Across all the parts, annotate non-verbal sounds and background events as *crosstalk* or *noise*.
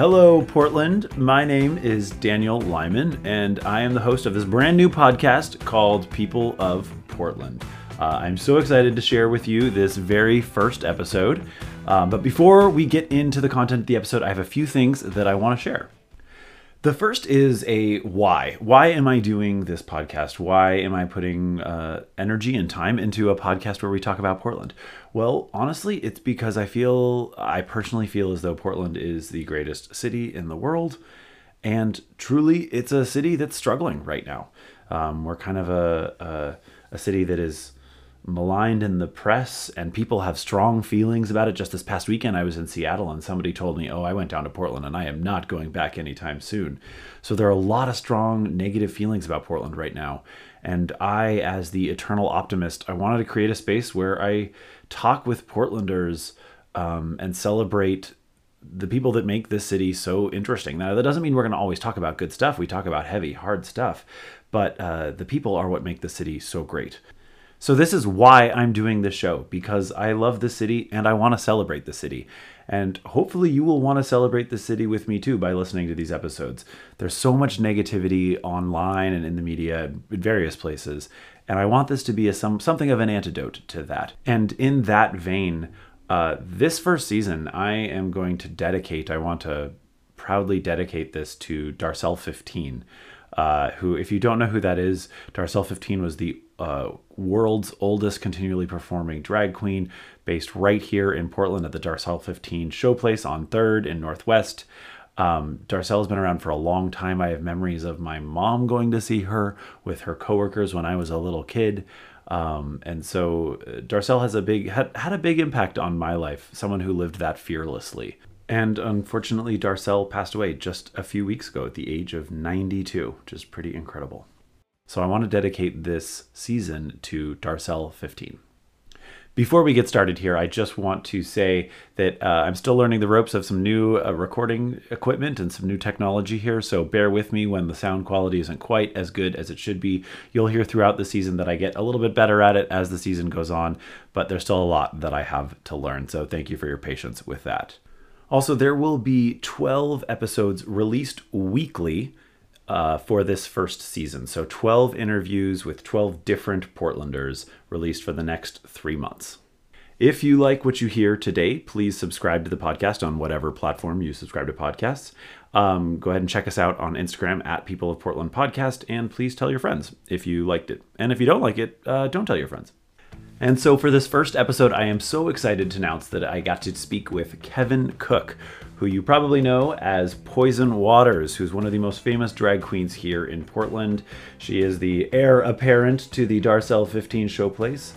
Hello, Portland. My name is Daniel Lyman, and I am the host of this brand new podcast called People of Portland. Uh, I'm so excited to share with you this very first episode. Um, but before we get into the content of the episode, I have a few things that I want to share. The first is a why. Why am I doing this podcast? Why am I putting uh, energy and time into a podcast where we talk about Portland? Well, honestly, it's because I feel, I personally feel as though Portland is the greatest city in the world. And truly, it's a city that's struggling right now. Um, we're kind of a, a, a city that is maligned in the press and people have strong feelings about it. Just this past weekend, I was in Seattle and somebody told me, Oh, I went down to Portland and I am not going back anytime soon. So there are a lot of strong negative feelings about Portland right now. And I, as the eternal optimist, I wanted to create a space where I talk with Portlanders um, and celebrate the people that make this city so interesting. Now, that doesn't mean we're going to always talk about good stuff. We talk about heavy, hard stuff, but uh, the people are what make the city so great. So, this is why I'm doing this show because I love the city and I want to celebrate the city. And hopefully, you will want to celebrate the city with me too by listening to these episodes. There's so much negativity online and in the media in various places. And I want this to be a, some, something of an antidote to that. And in that vein, uh, this first season, I am going to dedicate, I want to proudly dedicate this to Darcelle XV. Uh, who, if you don't know who that is, Darcelle XV was the uh, world's oldest continually performing drag queen, based right here in Portland at the Darcelle XV Showplace on 3rd in Northwest. Um, Darcelle has been around for a long time. I have memories of my mom going to see her with her coworkers when I was a little kid. Um, and so uh, Darcelle has a big had, had a big impact on my life. Someone who lived that fearlessly. And unfortunately, Darcelle passed away just a few weeks ago at the age of 92, which is pretty incredible. So I want to dedicate this season to Darcelle XV. Before we get started here, I just want to say that uh, I'm still learning the ropes of some new uh, recording equipment and some new technology here, so bear with me when the sound quality isn't quite as good as it should be. You'll hear throughout the season that I get a little bit better at it as the season goes on, but there's still a lot that I have to learn, so thank you for your patience with that. Also, there will be 12 episodes released weekly uh, for this first season. So 12 interviews with 12 different Portlanders released for the next three months. If you like what you hear today, please subscribe to the podcast on whatever platform you subscribe to podcasts. Um, go ahead and check us out on Instagram at People of Portland Podcast, and please tell your friends if you liked it. And if you don't like it, uh, don't tell your friends. And so for this first episode, I am so excited to announce that I got to speak with Kevin Cook, who you probably know as Poison Waters, who's one of the most famous drag queens here in Portland. She is the heir apparent to the Darcelle XV showplace.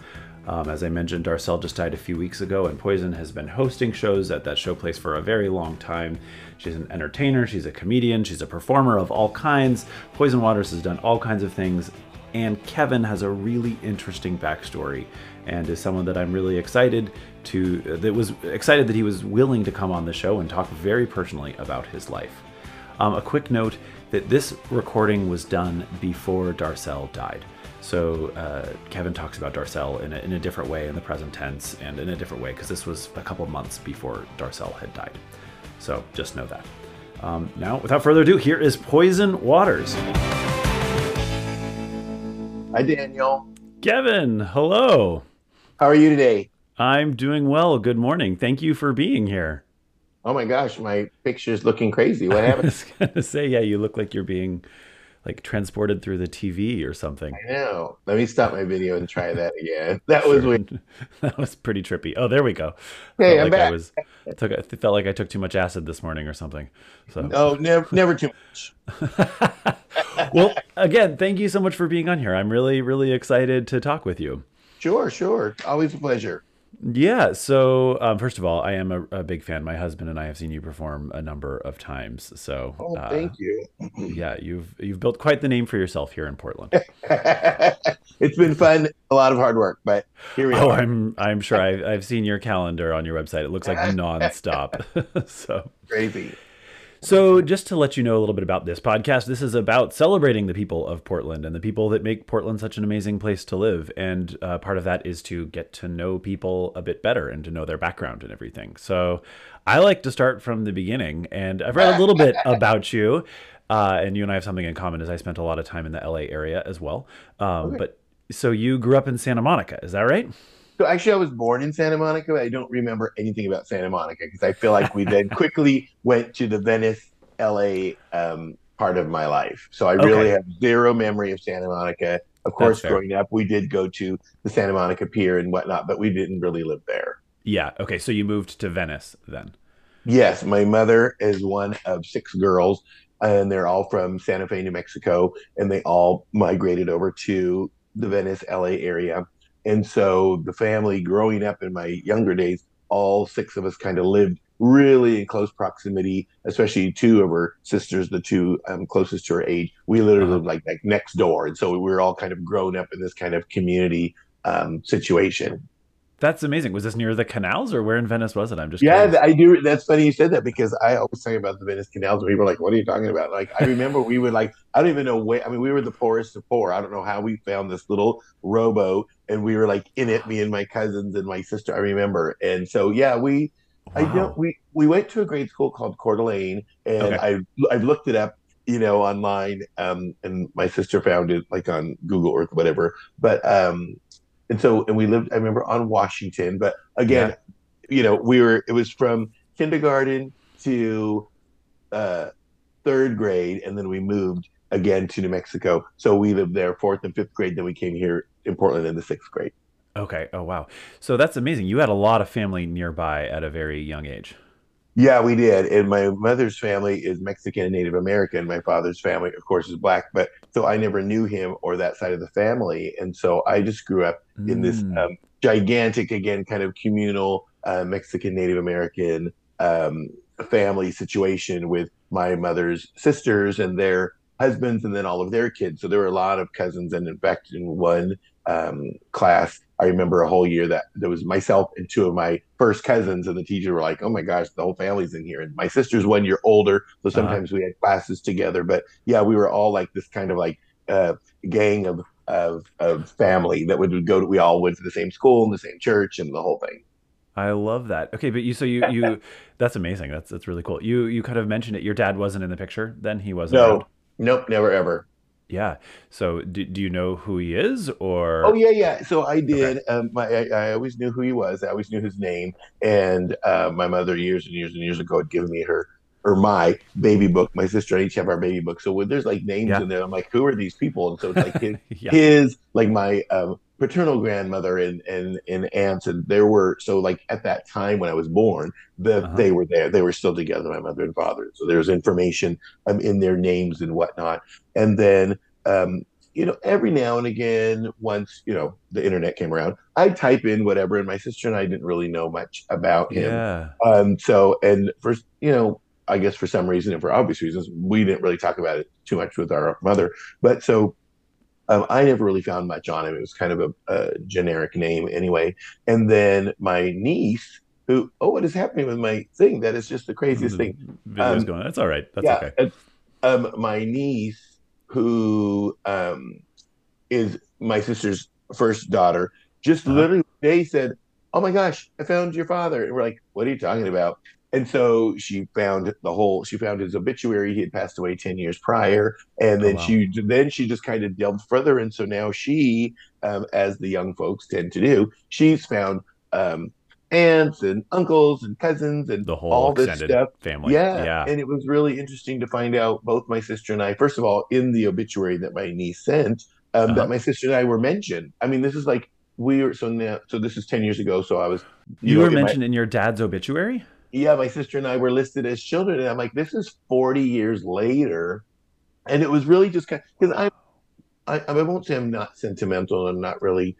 Um, as I mentioned, Darcelle just died a few weeks ago, and Poison has been hosting shows at that showplace for a very long time. She's an entertainer, she's a comedian, she's a performer of all kinds. Poison Waters has done all kinds of things, and Kevin has a really interesting backstory and is someone that I'm really excited to that was excited that he was willing to come on the show and talk very personally about his life. Um, a quick note that this recording was done before Darcelle died. So uh, Kevin talks about Darcelle in a, in a different way in the present tense and in a different way because this was a couple months before Darcelle had died. So just know that. Um, now, without further ado, here is Poison Waters. Hi, Daniel. Kevin, hello. How are you today? I'm doing well. Good morning. Thank you for being here. Oh my gosh, my picture's looking crazy. What *laughs* happened? I was gonna say, yeah, you look like you're being like transported through the TV or something. I know. Let me stop my video and try that again. *laughs* That was weird. *laughs* that was pretty trippy. Oh, there we go. Hey, I'm like back. I was took I felt like I took too much acid this morning or something. So Oh, never, never too much. well, again, thank you so much for being on here. I'm really, really excited to talk with you. Sure, sure. Always a pleasure. Yeah. So, um, first of all, I am a, a, big fan. My husband and I have seen you perform a number of times. So, Oh, uh, thank you. yeah, you've you've built quite the name for yourself here in Portland. *laughs* it's been fun, a lot of hard work, but here we Oh, are. I'm I'm sure I've, I've seen your calendar on your website. It looks like *laughs* nonstop. *laughs* so Crazy. So, just to let you know a little bit about this podcast, this is about celebrating the people of Portland and the people that make Portland such an amazing place to live. And uh, part of that is to get to know people a bit better and to know their background and everything. So, I like to start from the beginning. And I've read a little bit *laughs* about you. Uh, and you and I have something in common, as I spent a lot of time in the LA area as well. Um, okay. But so you grew up in Santa Monica, is that right? Actually, I was born in Santa Monica. I don't remember anything about Santa Monica because I feel like we then *laughs* quickly went to the Venice, LA um, part of my life. So I really okay. have zero memory of Santa Monica. Of course, growing up, we did go to the Santa Monica Pier and whatnot, but we didn't really live there. Yeah. Okay. So you moved to Venice then? Yes. My mother is one of six girls, and they're all from Santa Fe, New Mexico, and they all migrated over to the Venice, LA area. And so the family growing up in my younger days, all six of us kind of lived really in close proximity, especially two of her sisters, the two um, closest to her age. We literally lived like, like next door. And so we were all kind of grown up in this kind of community um, situation. That's amazing. Was this near the canals or where in Venice was it? I'm just yeah, curious. I do. That's funny you said that because I always talk about the Venice canals and people are like, "What are you talking about?" Like I remember we would like I don't even know where. I mean, we were the poorest of poor. I don't know how we found this little rowboat and we were like in it, me and my cousins and my sister. I remember, and so yeah, we. Wow. I don't. We we went to a grade school called Coeur d'Alene, and okay. I I looked it up you know online um and my sister found it like on google earth whatever but um and so and we lived i remember on washington but again yeah. you know we were it was from kindergarten to uh third grade and then we moved again to new mexico so we lived there fourth and fifth grade then we came here in portland in the sixth grade okay oh wow so that's amazing you had a lot of family nearby at a very young age yeah, we did. And my mother's family is Mexican and Native American. My father's family, of course, is black. But so I never knew him or that side of the family. And so I just grew up mm. in this mm. um, gigantic, again, kind of communal uh, Mexican Native American um, family situation with my mother's sisters and their husbands and then all of their kids. So there were a lot of cousins. And in fact, in one um, class, I remember a whole year that there was myself and two of my first cousins, and the teacher were like, "Oh my gosh, the whole family's in here." And my sister's one year older, so uh-huh. sometimes uh-huh. we had classes together. But yeah, we were all like this kind of like uh, gang of of of family that would go to. We all went to the same school and the same church and the whole thing. I love that. Okay, but you so you you *laughs* that's amazing. That's that's really cool. You you kind of mentioned it. Your dad wasn't in the picture then. He wasn't. No, around. Nope, never ever. Yeah. So do, do you know who he is or? Oh yeah, yeah. So I did. Okay. Um, my, I, I, always knew who he was. I always knew his name. And uh, my mother years and years and years ago had given me her or my baby book. My sister and each have our baby book. So when there's like names yeah. in there, I'm like, who are these people? And so it's like his, *laughs* yeah. his like my um, paternal grandmother and and and aunts, and there were so like at that time when I was born, that uh-huh. they were there. They were still together, my mother and father. So there's information um, in their names and whatnot. And then um, you know, every now and again, once you know the internet came around, I type in whatever, and my sister and I didn't really know much about him. Yeah. Um. So, and for you know, I guess for some reason and for obvious reasons, we didn't really talk about it too much with our mother. But so um, I never really found much on him. It was kind of a, a, generic name anyway. And then my niece, who, oh, what is happening with my thing? That is just the craziest the thing. Video's um, going. That's all right. That's yeah, okay. Um, my niece, who um, is my sister's first daughter, just uh-huh. literally they said, "Oh my gosh, I found your father," and we're like, "What are you talking about?" And so she found the whole. She found his obituary. He had passed away ten years prior, and oh, then oh, wow. she then she just kind of delved further. And so now she, um, as the young folks tend to do, she's found um, aunts and uncles and cousins and the whole all this stuff. family. Yeah, yeah, and it was really interesting to find out. Both my sister and I, first of all, in the obituary that my niece sent, um, uh-huh. that my sister and I were mentioned. I mean, this is like we were so now. So this is ten years ago. So I was. You, you know, were mentioned in, my, in your dad's obituary yeah, my sister and I were listed as children, and I'm like, this is 40 years later, and it was really just kind because I, I, I won't say I'm not sentimental, I'm not really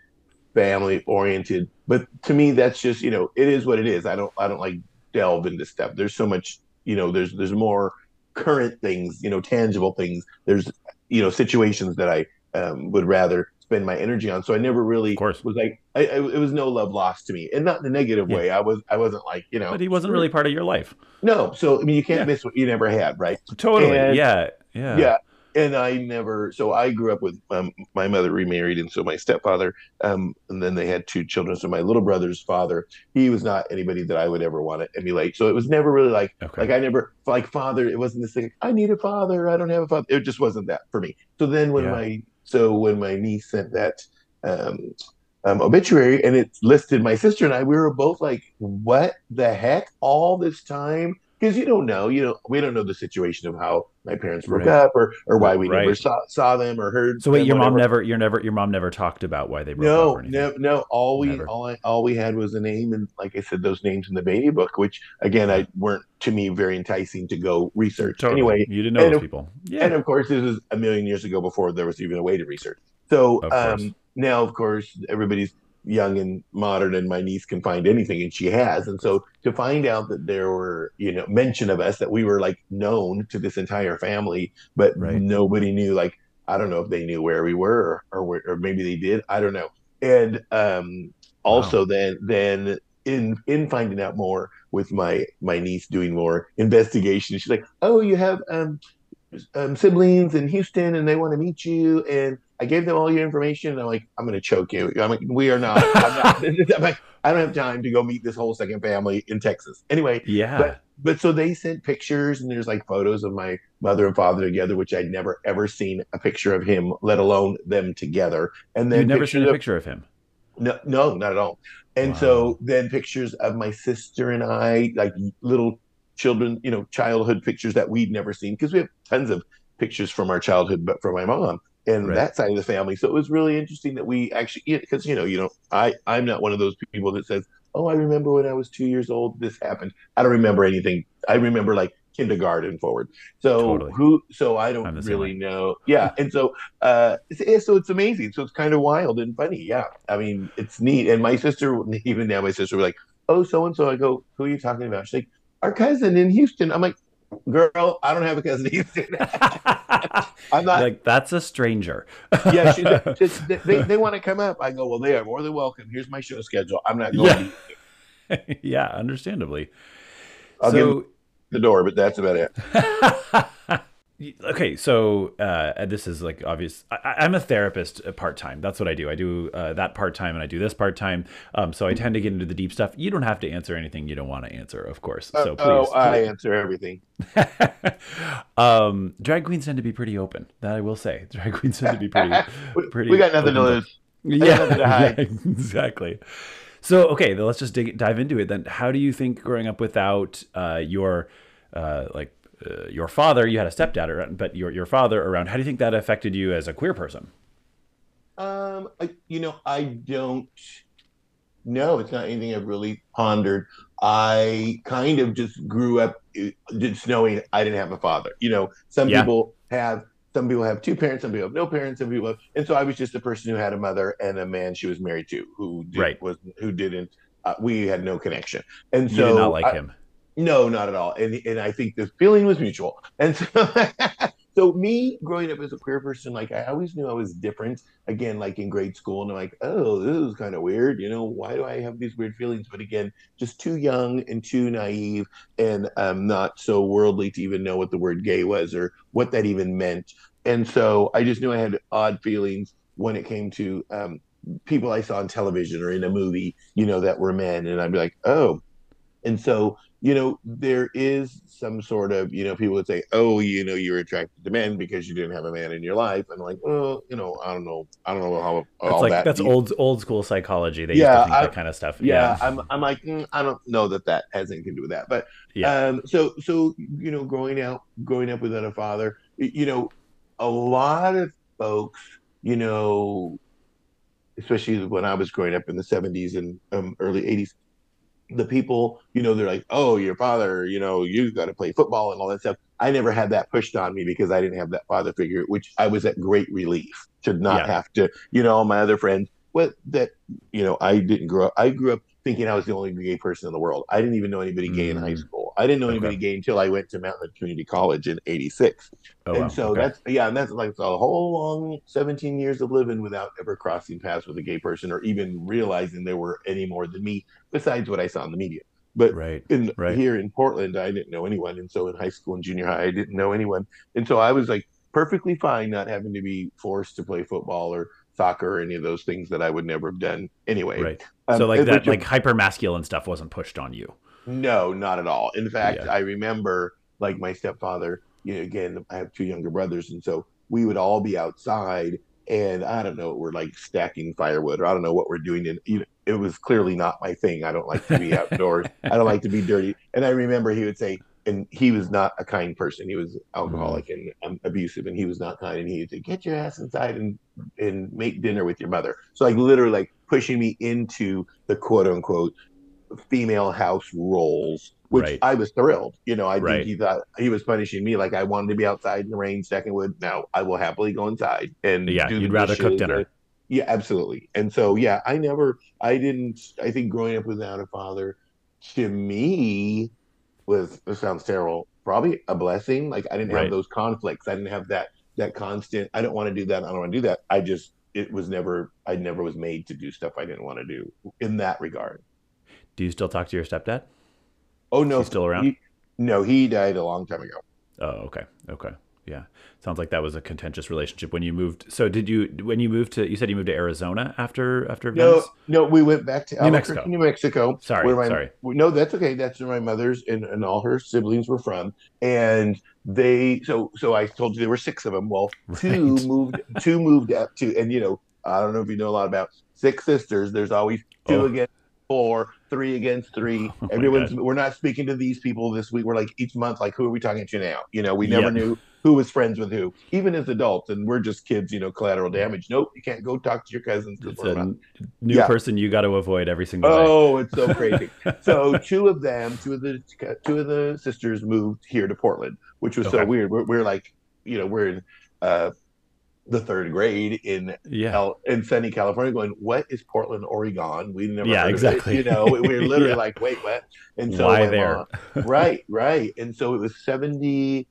family oriented, but to me, that's just you know, it is what it is. I don't, I don't like delve into stuff. There's so much, you know, there's there's more current things, you know, tangible things. There's you know situations that I um, would rather spend my energy on. So I never really was like, I, I, it was no love lost to me, and not in a negative yeah. way. I was, I wasn't like, you know, but he wasn't really part of your life. No, so I mean, you can't yeah. miss what you never had, right? Totally. And, yeah. Yeah. Yeah and I never. So I grew up with um, my mother remarried, and so my stepfather, um, and then they had two children. So my little brother's father, he was not anybody that I would ever want to emulate. So it was never really like okay. like I never like father. It wasn't this thing. I need a father. I don't have a father. It just wasn't that for me. So then when yeah. my so when my niece sent that um, um, obituary and it listed my sister and I, we were both like, "What the heck? All this time?" Because you don't know, you know, we don't know the situation of how my parents broke right. up or or why we right. never saw, saw them or heard. So wait, your whatever. mom never, you're never, your mom never talked about why they broke no, up. No, no, no. All we, never. all I, all we had was a name, and like I said, those names in the baby book, which again, I weren't to me very enticing to go research. Totally. Anyway, you didn't know those of, people, yeah. And of course, this is a million years ago before there was even a way to research. So um, now, of course, everybody's young and modern and my niece can find anything and she has and so to find out that there were you know mention of us that we were like known to this entire family but right. nobody knew like i don't know if they knew where we were or or, or maybe they did i don't know and um also wow. then then in in finding out more with my my niece doing more investigation she's like oh you have um, um siblings in houston and they want to meet you and I gave them all your information. And I'm like, I'm going to choke you. I'm like, we are not. not *laughs* I'm like, I don't have time to go meet this whole second family in Texas. Anyway, yeah. But, but so they sent pictures, and there's like photos of my mother and father together, which I'd never ever seen a picture of him, let alone them together. And then you've never seen a of, picture of him. No, no, not at all. And wow. so then pictures of my sister and I, like little children, you know, childhood pictures that we'd never seen because we have tons of pictures from our childhood, but from my mom and right. that side of the family. So it was really interesting that we actually, because you know, you know, I I'm not one of those people that says, "Oh, I remember when I was two years old, this happened." I don't remember anything. I remember like kindergarten forward. So totally. who? So I don't really know. Yeah, and so uh, so it's amazing. So it's kind of wild and funny. Yeah, I mean, it's neat. And my sister, *laughs* even now, my sister was like, "Oh, so and so." I go, "Who are you talking about?" She's like, "Our cousin in Houston." I'm like, girl, I don't have a cousin either. *laughs* I'm not like that's a stranger. yeah, she, *laughs* they, they, they, want to come up. I go, well, they are more than welcome. Here's my show schedule. I'm not going. Yeah, *laughs* yeah understandably. I'll so, the door, but that's about it okay so uh, this is like obvious I, am a therapist uh, part-time. That's what i do. I do uh, that part-time and i do this part-time. Um, so i tend to get into the deep stuff. You don't have to answer anything you don't want to answer of course so uh, please, oh i answer everything. *laughs* Um, drag queens tend to be pretty open that i will say. *laughs* Drag queens tend to be pretty *laughs* pretty we got nothing to lose. Yeah, yeah exactly. So okay let's just dig, dive into it. Then how do you think growing up without uh, your uh, like uh, your father, you had a stepdad, around, but your your father around. How do you think that affected you as a queer person? Um, I, you know, I don't know. It's not anything I've really pondered. I kind of just grew up uh, just knowing I didn't have a father. You know, some yeah. people have some people have two parents, some people have no parents, some people have, and so I was just a person who had a mother and a man she was married to who did, right. was who didn't. Uh, we had no connection, and so you did not like I, him. No, not at all. And and I think the feeling was mutual. And so, *laughs* so me growing up as a queer person, like I always knew I was different. Again, like in grade school, and I'm like, oh, this is kind of weird. You know, why do I have these weird feelings? But again, just too young and too naive, and um, not so worldly to even know what the word gay was or what that even meant. And so I just knew I had odd feelings when it came to um, people I saw on television or in a movie, you know, that were men, and I'd be like, oh. And so you know, there is some sort of, you know, people would say, oh, you know, you're attracted to men because you didn't have a man in your life. And like, well, you know, I don't know. I don't know how that's like, that that's old, old school psychology. They yeah, I, that kind of stuff. Yeah. yeah. I'm, I'm like, mm, I don't know that that has anything to do with that. But, yeah. um, so, so, you know, growing out, growing up without a father, you know, a lot of folks, you know, especially when I was growing up in the 70s and um, early 80s, the people, you know, they're like, oh, your father, you know, you got to play football and all that stuff. I never had that pushed on me because I didn't have that father figure, which I was at great relief to not yeah. have to, you know, my other friends, what that, you know, I didn't grow up. I grew up thinking I was the only gay person in the world. I didn't even know anybody gay mm. in high mm. School. I didn't know anybody okay. gay until I went to Mount Hood Community College in '86, oh, and wow. so okay. that's yeah, and that's like a whole long 17 years of living without ever crossing paths with a gay person or even realizing there were any more than me besides what I saw in the media. But right, in right. here in Portland, I didn't know anyone, and so in high school and junior high, I didn't know anyone, and so I was like perfectly fine not having to be forced to play football or soccer or any of those things that I would never have done anyway. Right. Um, so like that, like hyper masculine stuff wasn't pushed on you. No, not at all. In fact, yeah. I remember like my stepfather. You know, again, I have two younger brothers, and so we would all be outside, and I don't know, we're like stacking firewood, or I don't know what we're doing. And you know, it was clearly not my thing. I don't like to be *laughs* outdoors. I don't like to be dirty. And I remember he would say, and he was not a kind person. He was alcoholic mm. and um, abusive, and he was not kind. And he would say, "Get your ass inside and and make dinner with your mother." So like literally like pushing me into the quote unquote female house roles, which right. I was thrilled. You know, I right. think he thought he was punishing me. Like I wanted to be outside in the rain, second wood. No, I will happily go inside and yeah, you'd rather cook dinner. yeah, absolutely. And so yeah, I never, I didn't. I think growing up without a father, to me was this sounds terrible probably a blessing like i didn't right. have those conflicts i didn't have that that constant i don't want to do that i don't want to do that i just it was never i never was made to do stuff i didn't want to do in that regard do you still talk to your stepdad? Oh no. He's still around? He, no he died a long time ago. Oh okay. Okay. Yeah. Sounds like that was a contentious relationship when you moved. So did you when you moved to you said you moved to arizona after after Venice? no no we went back to new mexico. New mexico sorry where my, sorry. No that's okay. That's where my mother's and, and all her siblings were from. And they so so i told you there were six of them. Well *laughs* right. two moved two moved up to and you know i don't know if you know a lot about six sisters. There's always two oh. against four, three against three. *laughs* Oh Everyone's we're not speaking to these people this week. We're like each month, like who are we talking to now? You know, we never knew who was friends with who, even as adults, and we're just kids. You know, collateral damage. Nope, you can't go talk to your cousins. It's a new yeah. person you got to avoid every single day. Oh, it's so crazy. *laughs* so two of them, two of the two of the sisters moved here to Portland, which was okay. so weird. We're, we're like, you know, we're in. Uh, the third grade in yeah. in sunny California, going, "What is Portland, Oregon? We never yeah exactly. You know, we, we were literally *laughs* yeah. like, "Wait, what?" And so why there? Mom, *laughs* right, right. And so it was seventy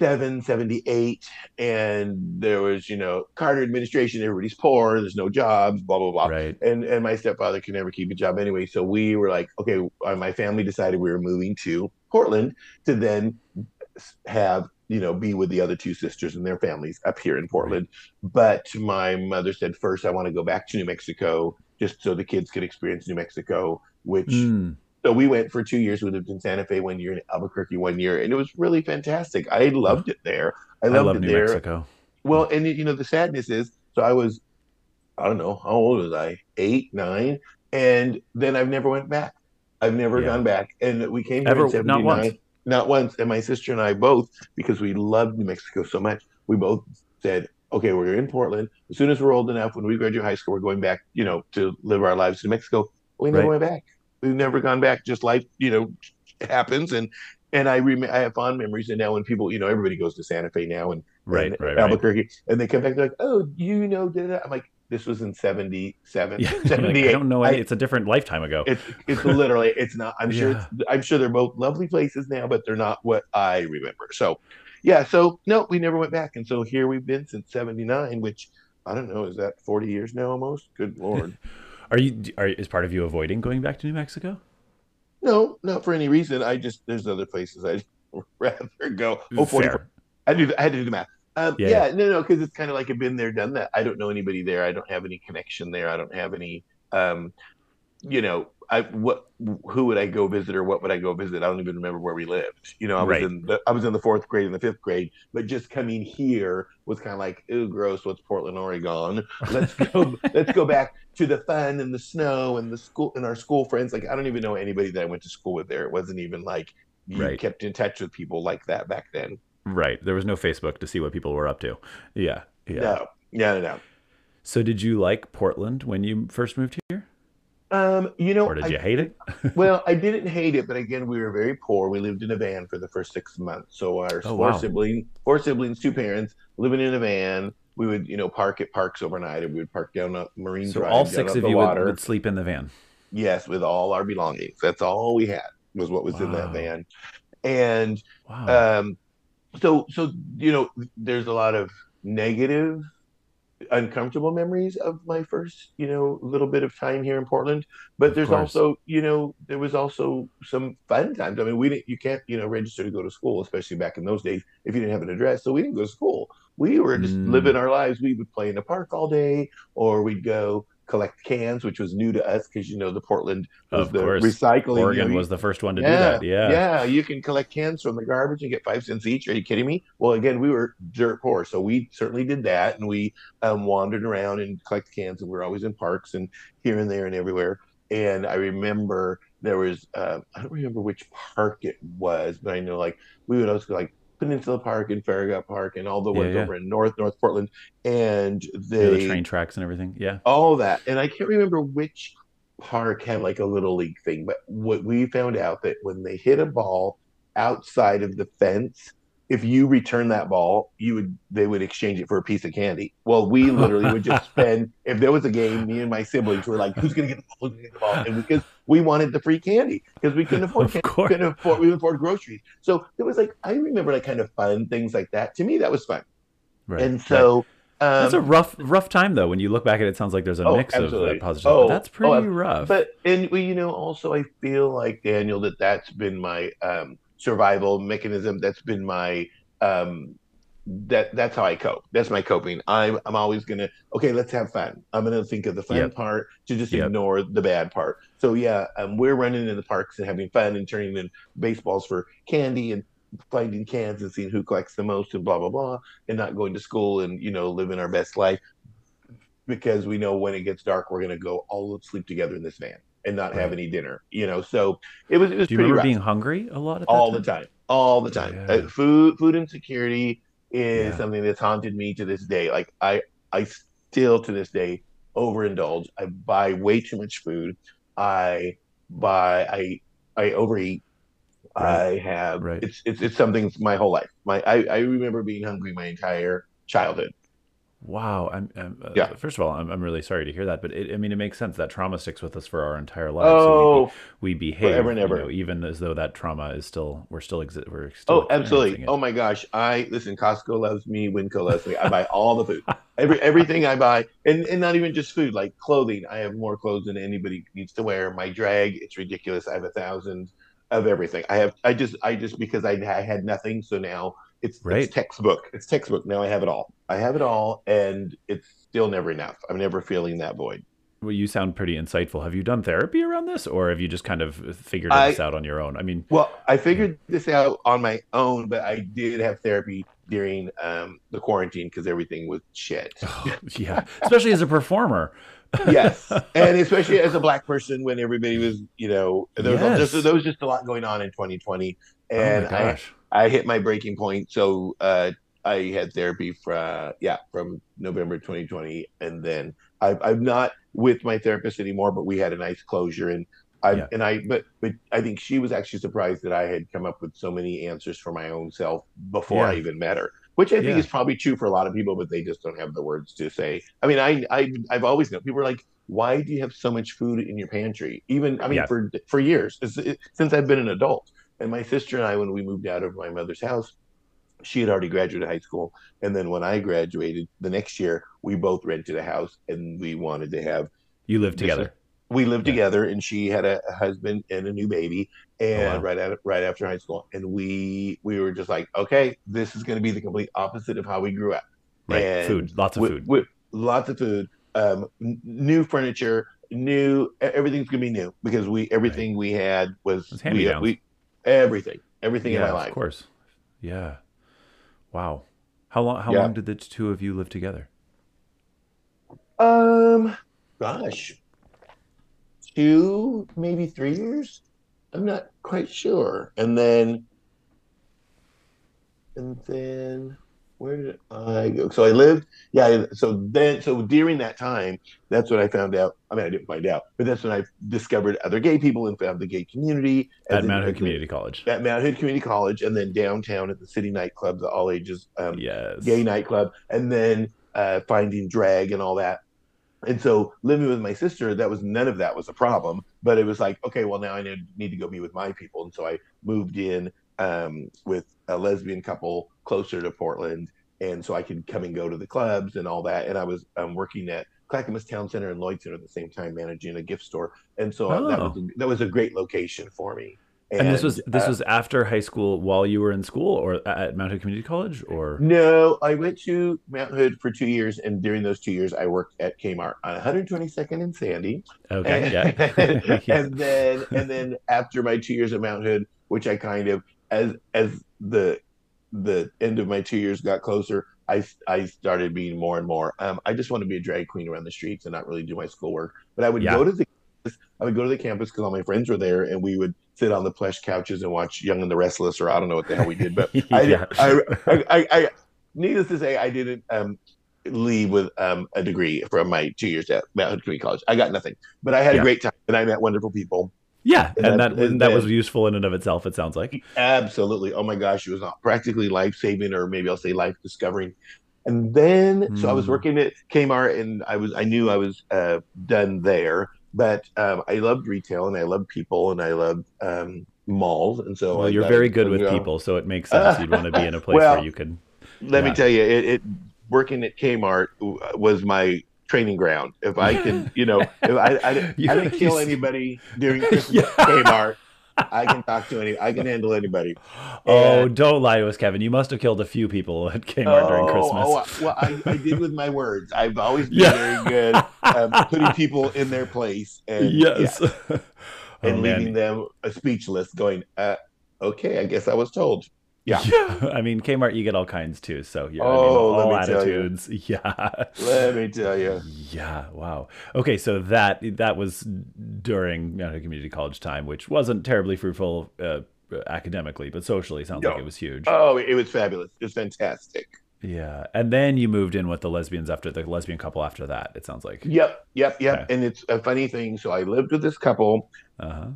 seven, seventy eight, and there was you know Carter administration. Everybody's poor. There's no jobs. Blah blah blah. Right. And and my stepfather could never keep a job anyway. So we were like, okay, uh, my family decided we were moving to Portland to then have you know, be with the other two sisters and their families up here in Portland. But my mother said, first, I want to go back to New Mexico just so the kids could experience New Mexico, which. Mm. So we went for two years. We lived in Santa Fe one year, in Albuquerque one year, and it was really fantastic. I loved it there. I loved I love it New there. Mexico. Well, and you know the sadness is, so I was, I don't know, how old was I? Eight, nine, and then I've never went back. I've never yeah. gone back, and we came here Ever, in '79. Not once. And my sister and I both, because we loved New Mexico so much, we both said, okay, we're in Portland. As soon as we're old enough, when we graduate high school, we're going back, you know, to live our lives in New Mexico. We never right. went back. We've never gone back. Just life, you know, happens. And and I rem- I have fond memories. And now when people, you know, everybody goes to Santa Fe now and, right, and right, Albuquerque, right. and they come back, they're like, oh, you know, did I'm like, this was in 77, yeah, *laughs* 78. I don't know. I, it's a different lifetime ago. It's, it's literally, it's not, I'm sure, yeah. I'm sure they're both lovely places now, but they're not what I remember. So, yeah. So, no, we never went back. And so here we've been since 79, which I don't know, is that 40 years now almost? Good *laughs* Lord. are you, are, is part of you avoiding going back to New Mexico? No, not for any reason. I just, there's other places I'd *laughs* rather go. Oh, 44. I, do, I had to do the math. Um, yeah, yeah, no, no, because it's kind of like I've been there, done that. I don't know anybody there. I don't have any connection there. I don't have any, um, you know, I what who would I go visit or what would I go visit? I don't even remember where we lived. You know, I was right. in the I was in the fourth grade and the fifth grade, but just coming here was kind of like, ooh, gross. What's Portland, Oregon? *laughs* Let's go. let's go back to the fun and the snow and the school and our school friends. Like I don't even know anybody that I went to school with there. It wasn't even like you right. kept in touch with people like that back then. Right. There was no Facebook to see what people were up to. Yeah. Yeah. No. Yeah. No. no. So, did you like Portland when you first moved here? Um, you know, or did I, you hate it? *laughs* well, I didn't hate it, but again, we were very poor. We lived in a van for the first six months. So our oh, four wow. siblings, four siblings, two parents, living in a van. We would, you know, park at parks overnight, and we would park down a Marine so Drive. all six of you would, would, sleep in the van. Yes, with all our belongings. That's all we had. was what was in that van, and Wow. um, so so you know, there's a lot of negative, uncomfortable memories of my first you know little bit of time here in Portland. But there's also you know there was also some fun times. I mean, we didn't you can't you know register to go to school, especially back in those days if you didn't have an address. So we didn't go to school. We were just living Mm, our lives. We would play in the park all day, or we'd go collect cans, which was new to us because you know the Portland was of the course. recycling. You know, Oregon was the first one to do that. Yeah. yeah, you can collect cans from the garbage and get five cents each. Are you kidding me? Well, again, we were dirt poor, so we certainly did that, and we um, wandered around and collected cans, and we were always in parks and here and there and everywhere. And I remember there was uh, I don't remember which park it was, but I know like we would always go like Peninsula Park and Farragut Park and all the Yeah. ones Yeah. over in North North Portland, and Near the train tracks and everything. Yeah. all that. And I can't remember which park had like a little league thing, but what we found out that when they hit a ball outside of the fence, if you return that ball, you would they would exchange it for a piece of candy. Well, we literally would just *laughs* spend if there was a game, me and my siblings were like, "Who's gonna get the ball? Who's gonna get the ball?" And because we wanted the free candy because we couldn't *laughs* afford candy, couldn't afford we couldn't afford groceries. So it was like I remember like kind of fun things like that. To me, that was fun. Right. And right. so That's a um, rough, rough time though. When you look back at it, it sounds like there's a Oh, mix of absolutely. that positive Oh, that's oh, pretty ab- rough. But and well, you know, also I feel like Daniel that that's been my um, survival mechanism. That's been my um, that that's how I cope. That's my coping. I'm I'm always gonna okay. Let's have fun. I'm gonna think of the fun Yep. part to just Yep. ignore the bad part. So yeah, um, we're running in the parks and having fun and turning in baseballs for candy and finding cans and seeing who collects the most and blah blah blah and not going to school and you know living our best life because we know when it gets dark, we're gonna go all sleep together in this van and not have any dinner. You know, so it was it was Do you pretty remember rough being hungry a lot all the time? time, all the time. Yeah. Uh, food food insecurity is Yeah. something that's haunted me to this day. Like I I still to this day overindulge. I buy way too much food. I buy I I overeat. I have Right. it's it's it's something my whole life. My I, I remember being hungry my entire childhood. Wow. I'm, I'm uh, Yeah. First of all, I'm, I'm really sorry to hear that, but it, I mean, it makes sense that trauma sticks with us for our entire lives. So Oh, we, we behave, forever and you ever. know, even as though that trauma is still, we're still, exi- we're still Oh, absolutely. Oh my gosh. I listen, Costco loves me, Winco loves me. I buy all the food. Every everything I buy. And and not even just food, like clothing. I have more clothes than anybody needs to wear. My drag, it's ridiculous. I have a thousand of everything. I have I just I just because I, I had nothing, so now it's Right. it's textbook. It's textbook. Now I have it all. I have it all and it's still never enough. I'm never feeling that void. Well, you sound pretty insightful. Have you done therapy around this, or have you just kind of figured I- this out on your own? I mean, Well, I figured this out on my own, but I did have therapy during um, the quarantine because everything was shit. *laughs* yeah, especially as a performer. yes, *laughs* and especially as a black person, when everybody was, you know, there was Yes. just there was just a lot going on in 2020, and oh my I gosh. I hit my breaking point. So uh, I had therapy from yeah from November 2020, and then I, I'm not with my therapist anymore, but we had a nice closure, and I Yeah. and I but but I think she was actually surprised that I had come up with so many answers for my own self before I even met her. Which I think Yeah. is probably true for a lot of people, but they just don't have the words to say. I mean, I, I I've always known people are like, "Why do you have so much food in your pantry?" Even I mean, Yeah. for for years it- since I've been an adult. And my sister and I, when we moved out of my mother's house, she had already graduated high school. And then when I graduated the next year, we both rented a house and we wanted to have, You live This together. we lived Yeah. together and she had a, husband and a new baby. And Oh, wow. right at, right after high school. And we, we were just like, okay, this is going to be the complete opposite of how we grew up. Right. And food. Lots of with, food. with lots of food, um, n- new furniture, new, everything's going to be new because we, everything we had was, we, hand-me-downs. we, everything, everything in yeah, my of course. Yeah. Wow. How long? How Yeah. long did the two of you live together? Um, gosh, two, maybe three years. I'm not quite sure. And then, and then, where did I go? So I lived, yeah. So then, so during that time, that's when I found out. I mean, I didn't find out, but that's when I discovered other gay people and found the gay community At Mount Hood Community College. At Mount Hood Community College, and then downtown at the City nightclub, the all ages um, Yes. gay nightclub, and then uh, finding drag and all that. and so living with my sister, that was none of that was a problem. But it was like, okay, well now I need, need to go be with my people, and so I moved in um, with a lesbian couple closer to Portland, and so I could come and go to the clubs and all that. And I was um, working at Clackamas Town Center and Lloyd Center at the same time, managing a gift store, and so oh. that was a, that was a great location for me. And, and, this was this uh, was after high school while you were in school or at Mount Hood Community College or no I went to Mount Hood for two years and during those two years I worked at Kmart on 122nd and Sandy okay and, *laughs* yeah and then and then after my two years at Mount Hood which I kind of as as the the end of my two years got closer I I started being more and more um, I just want to be a drag queen around the streets and not really do my schoolwork but I would yeah. go to the I would go to the campus because all my friends were there and we would sit on the plush couches and watch Young and the Restless, or I don't know what the hell we did, but *laughs* yeah. I, I, I, I, needless to say, I didn't um, leave with um, a degree from my two years at Mount Hood Community College. I got nothing, but I had yeah. a great time and I met wonderful people. Yeah, and, and that and that was useful in and of itself. It sounds like absolutely. Oh my gosh, it was practically life saving, or maybe I'll say life discovering. And then, mm. so I was hmm. working at Kmart, and I was I knew I was uh, done there but um, I loved retail and I loved people and I loved um, malls. And so well, you're very good with go. people, so it makes sense you'd want to be in a *laughs* place well, where you could. Let yeah. me tell you, it, it, working at Kmart was my training ground. If I can, *laughs* you know, if I, I, *laughs* I didn't kill *laughs* anybody during Christmas yeah. at Kmart. I can talk to any. I can handle anybody. Oh, and, don't lie to us, Kevin. You must have killed a few people at Kmart oh, during Christmas. Oh, well, I, I, did with my words. I've always been yeah. very good um, putting people in their place. And, yes. Yeah, oh, and leaving them speechless, going, uh, "Okay, I guess I was told." Yeah. yeah. *laughs* I mean, Kmart, you get all kinds too. So yeah, oh, I mean, all attitudes. *laughs* Yeah. Let me tell you. Yeah. Wow. Okay. So that that was during you know, community college time, which wasn't terribly fruitful uh, academically, but socially sounds no. like it was huge. Oh, it was fabulous. It was fantastic. Yeah, and then you moved in with the lesbians after the lesbian couple after that. It sounds like. Yep, yep, yep. Okay. And it's a funny thing. So I lived with this couple. Uh-huh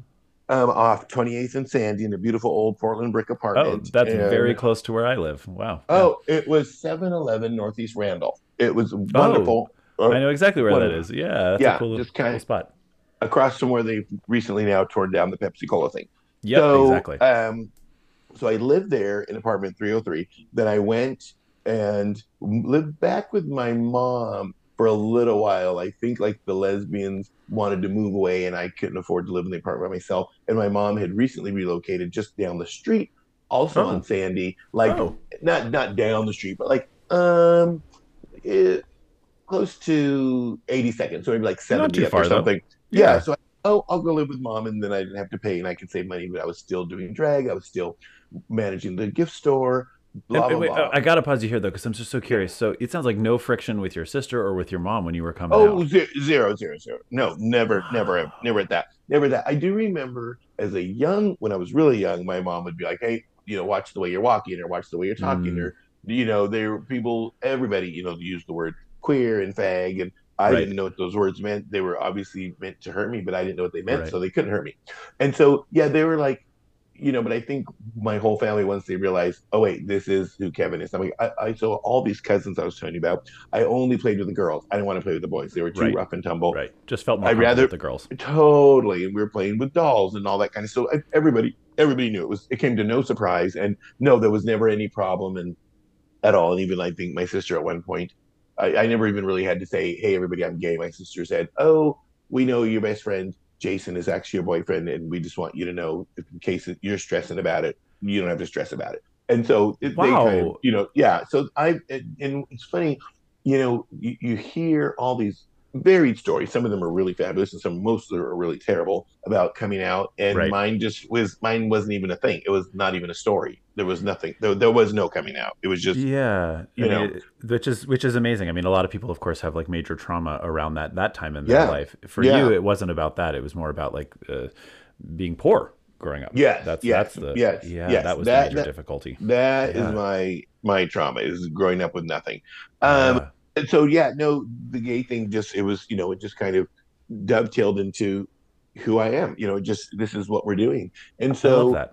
um, off 28th and Sandy in a beautiful old Portland brick apartment. Oh, that's and, very close to where I live. Wow. Oh, yeah. it was 711 Northeast Randolph. It was wonderful. Oh, I know exactly where wonderful. that is. Yeah, that's yeah, a cool, just kind cool spot. Across from where they recently now torn down the Pepsi Cola thing. Yep, so, exactly. Um, so I lived there in apartment 303. Then I went and lived back with my mom for a little while. I think like the lesbians wanted to move away and I couldn't afford to live in the apartment by myself. And my mom had recently relocated just down the street, also oh. on Sandy, like oh. not not down the street, but like um it, close to 80 seconds, so maybe like 70 far, or something. Yeah. yeah. So I, oh, I'll go live with mom and then I didn't have to pay and I could save money, but I was still doing drag. I was still managing the gift store. Blah, blah, wait, blah. I gotta pause you here though, because I'm just so curious. So it sounds like no friction with your sister or with your mom when you were coming oh, out. zero, zero, zero. No, never, never, never at that. Never at that. I do remember as a young, when I was really young, my mom would be like, "Hey, you know, watch the way you're walking, or watch the way you're talking, mm. or you know, there people, everybody, you know, use the word queer and fag, and I right. didn't know what those words meant. They were obviously meant to hurt me, but I didn't know what they meant, right. so they couldn't hurt me. And so, yeah, they were like, you know, but I think my whole family once they realized, oh wait, this is who Kevin is. I'm like, I, I so all these cousins I was telling you about, I only played with the girls. I didn't want to play with the boys. They were too right. rough and tumble. Right. Just felt more I rather with the girls. Totally. And we were playing with dolls and all that kind of stuff. So everybody, everybody knew it was. It came to no surprise, and no, there was never any problem and at all. And even I think my sister at one point, I, I never even really had to say, hey, everybody, I'm gay. My sister said, oh, we know your best friend Jason is actually your boyfriend, and we just want you to know, in case you're stressing about it, you don't have to stress about it. And so it, wow. they kind of, you know, yeah. So I and it's funny, you know, you, you hear all these varied stories. Some of them are really fabulous, and some most of them are really terrible about coming out. And right. mine just was mine wasn't even a thing. It was not even a story. There was nothing. There, there was no coming out. It was just yeah, you I know, mean, which is which is amazing. I mean, a lot of people, of course, have like major trauma around that that time in their yeah. life. For yeah. you, it wasn't about that. It was more about like uh, being poor growing up. Yeah, that's yes, that's the yes, yeah. Yes. That was that, the major that, difficulty. That yeah. is my my trauma is growing up with nothing. Um, and so yeah, no, the gay thing just it was you know it just kind of dovetailed into who I am. You know, just this is what we're doing, and so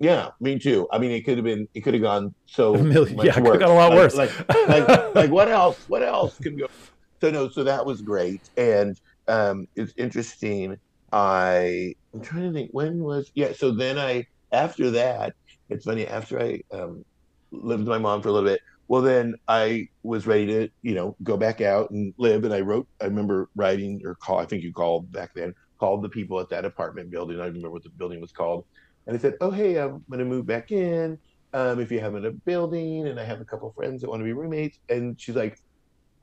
yeah, me too. I mean, it could have been it could have gone so *laughs* a million, yeah, it could have gone a lot worse. Like, like, like, *laughs* like what else? What else can go? so no, so that was great, and um, it's interesting. I I'm trying to think when was yeah. So then I after that, it's funny after I um, lived with my mom for a little bit. Well, then I was ready to you know go back out and live, and I wrote. I remember writing or call. I think you called back then. Called the people at that apartment building. I don't remember what the building was called, and I said, "Oh, hey, I'm going to move back in. Um, if you have a building, and I have a couple friends that want to be roommates." And she's like,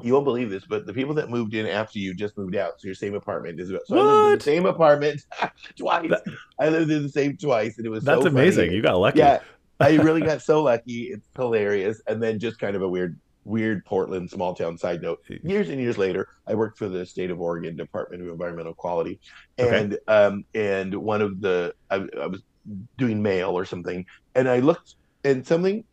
you won't believe this, but the people that moved in after you just moved out. So your same apartment is so what? I lived in the same apartment *laughs* twice. That, I lived in the same twice, and it was that's so amazing. You got lucky. Yeah, I *laughs* really got so lucky. It's hilarious. And then just kind of a weird, weird Portland small town side note. Years and years later, I worked for the state of Oregon Department of Environmental Quality, and okay. um, and one of the I, I was doing mail or something, and I looked and something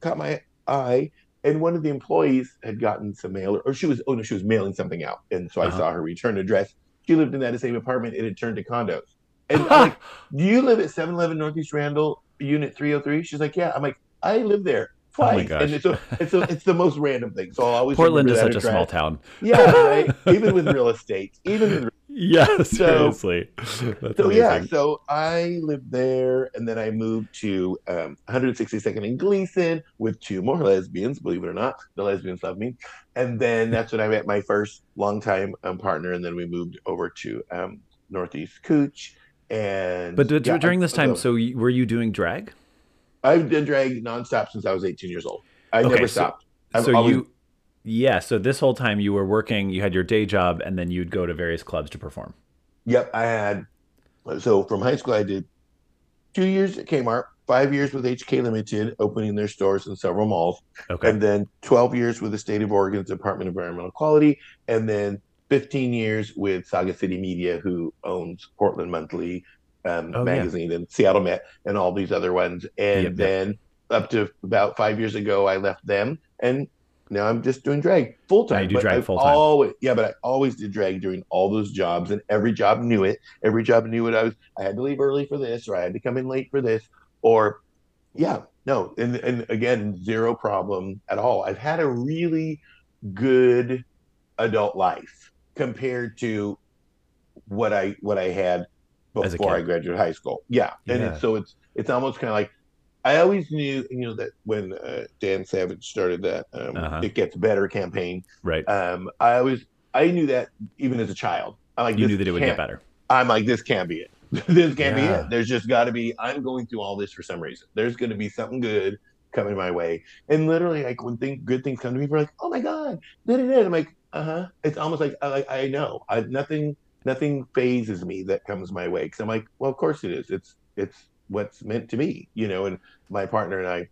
caught my eye and one of the employees had gotten some mail, or she was oh no, she was mailing something out, and so uh-huh. I saw her return address. She lived in that same apartment. It had turned to condos. And *laughs* like, "Do you live at 711 Northeast Randall, Unit 303?" She's like, "Yeah." I'm like, "I live there." Twice. Oh my gosh. And so it's, a, it's the most random thing. So I'll always Portland is such a small town. Yeah, right. even with real estate, even with *laughs* yeah, seriously. So, so yeah, so I lived there, and then I moved to um, 162nd and Gleason with two more lesbians. Believe it or not, the lesbians love me. And then that's when I met my first longtime um, partner, and then we moved over to um, Northeast Couch. And but yeah, during this time, so were you doing drag? I've done drag nonstop since I was 18 years old. I okay, never stopped. So, so always, you yeah. So this whole time you were working, you had your day job, and then you'd go to various clubs to perform. Yep, I had. So from high school, I did two years at Kmart, five years with HK Limited, opening their stores in several malls, okay. and then 12 years with the state of Oregon's Department of Environmental Quality, and then 15 years with SagaCity Media, who owns Portland Monthly um, oh, magazine yeah. and Seattle Met and all these other ones. And yep, then yep. up to about five years ago, I left them and now I'm just doing drag full time. do drag full time. Yeah, but I always did drag during all those jobs, and every job knew it. Every job knew what I was. I had to leave early for this, or I had to come in late for this, or yeah, no, and and again, zero problem at all. I've had a really good adult life compared to what I what I had before I graduated high school. Yeah, and yeah. It's, so it's it's almost kind of like I always knew, you know, that when uh, Dan Savage started that um, uh-huh. "It Gets Better" campaign, right? Um, I always, I knew that even as a child. I like you knew that it would get better. I'm like, this can't be it. *laughs* this can't yeah. be it. There's just got to be. I'm going through all this for some reason. There's going to be something good coming my way. And literally, like when things, good things come to me, we're like, oh my god, da, da, da. I'm like, uh huh. It's almost like I, I know. I nothing, nothing phases me that comes my way because I'm like, well, of course it is. It's it's what's meant to be, you know. And my partner and I,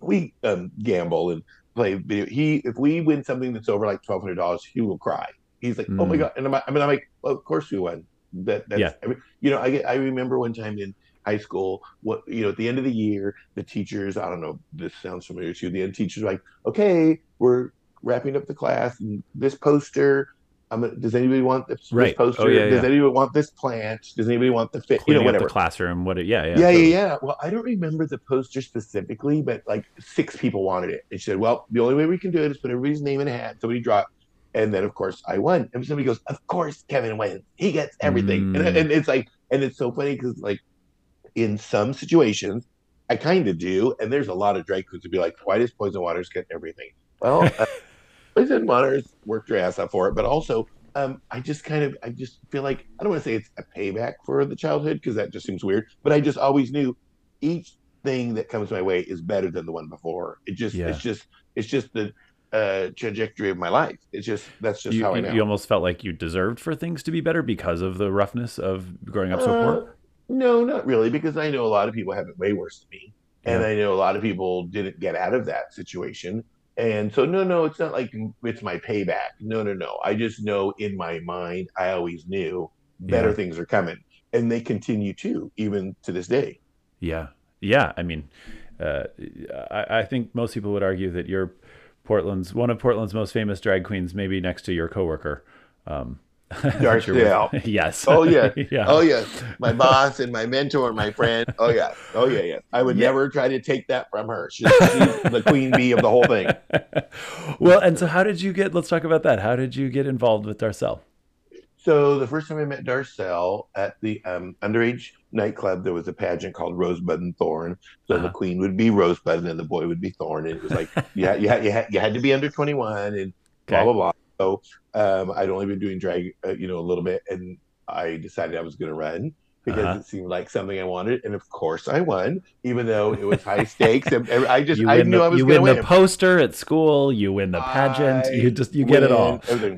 we um, gamble and play video. He, if we win something that's over like twelve hundred dollars, he will cry. He's like, mm. "Oh my mm. god!" And I'm, I mean, I'm like, "Well, of course we won." That, that's, yeah. I mean, you know, I get, I remember one time in high school, what you know, at the end of the year, the teachers, I don't know, this sounds familiar to you. The end teachers like, "Okay, we're wrapping up the class, and this poster does anybody want this, right. this poster? Oh, yeah, does yeah. anybody want this plant? Does anybody want the fit? Cleaning you know, whatever. the classroom. What? It, yeah, yeah, yeah, totally. yeah, yeah. Well, I don't remember the poster specifically, but like six people wanted it. And she said, "Well, the only way we can do it is put everybody's name in a hat." Somebody dropped, and then of course I won. And somebody goes, "Of course, Kevin wins. He gets everything." Mm. And, and it's like, and it's so funny because like in some situations, I kind of do, and there's a lot of drag queens to be like, "Why does Poison Waters get everything?" Well. *laughs* uh, Poison Waters worked your ass off for it, but also um, I just kind of, I just feel like I don't want to say it's a payback for the childhood because that just seems weird. But I just always knew each thing that comes my way is better than the one before. It just, yeah. it's just, it's just the uh, trajectory of my life. It's just that's just you, how I know. You almost felt like you deserved for things to be better because of the roughness of growing up so uh, poor. No, not really, because I know a lot of people have it way worse than me, and I know a lot of people didn't get out of that situation. And so, no, no, it's not like it's my payback. No, no, no. I just know in my mind, I always knew better yeah. things are coming, and they continue to, even to this day. Yeah, yeah. I mean, uh, I, I, think most people would argue that you're Portland's one of Portland's most famous drag queens, maybe next to your coworker. Um, *laughs* Darcelle. *laughs* yes. Oh yeah. *laughs* yeah. Oh yes. My boss and my mentor, my friend. Oh yeah. Oh yeah. Yeah. I would Yeah. never try to take that from her. She's, the queen bee of the whole thing. well, and so how did you get? Let's talk about that. How did you get involved with Darcelle? So the first time I met Darcelle at the um, underage nightclub, there was a pageant called Rosebud and Thorn. So Uh-huh. the queen would be Rosebud and then the boy would be Thorn. And it was like, yeah, you had, you had, you had to be under 21 and blah, Okay. blah, blah. So um, I'd only been doing drag, uh, you know, a little bit. And I decided I was going to run because Uh-huh. it seemed like something I wanted. And of course I won, even though it was high stakes. And and I just I knew the, I was you going to win You win. the poster at school. You win the pageant. I you just you get it all. Everything,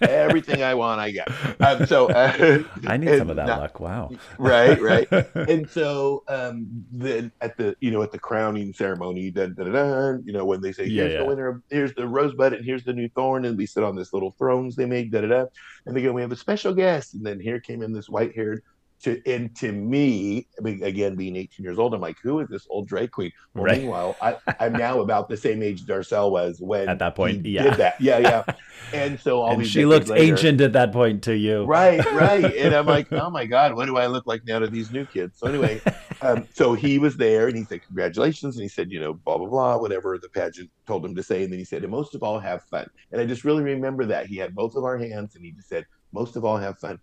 everything I want, I get. Um, so uh, *laughs* I need some of that not- luck. Wow. *laughs* right right *laughs* and so um then at the you know at the crowning ceremony da, da, da, da, you know when they say Yeah, here's yeah. the winner here's the rosebud and here's the new thorn and we sit on this little thrones they made da da da and they go we have a special guest and then here came in this white haired to and to me again being 18 years old i'm like who is this old drag queen well Right. meanwhile I, i'm now about the same age Darcelle was when At that point, he yeah. did that yeah yeah *laughs* and so all and she looked later- ancient at that point to you. Right, right. *laughs* And I'm like, oh my God, what do I look like now to these new kids? So anyway, um, so he was there and he said, congratulations. And he said, you know, blah, blah, blah, whatever the pageant told him to say. And then he said, and most of all, have fun. And I just really remember that. He had both of our hands and he just said, most of all, have fun.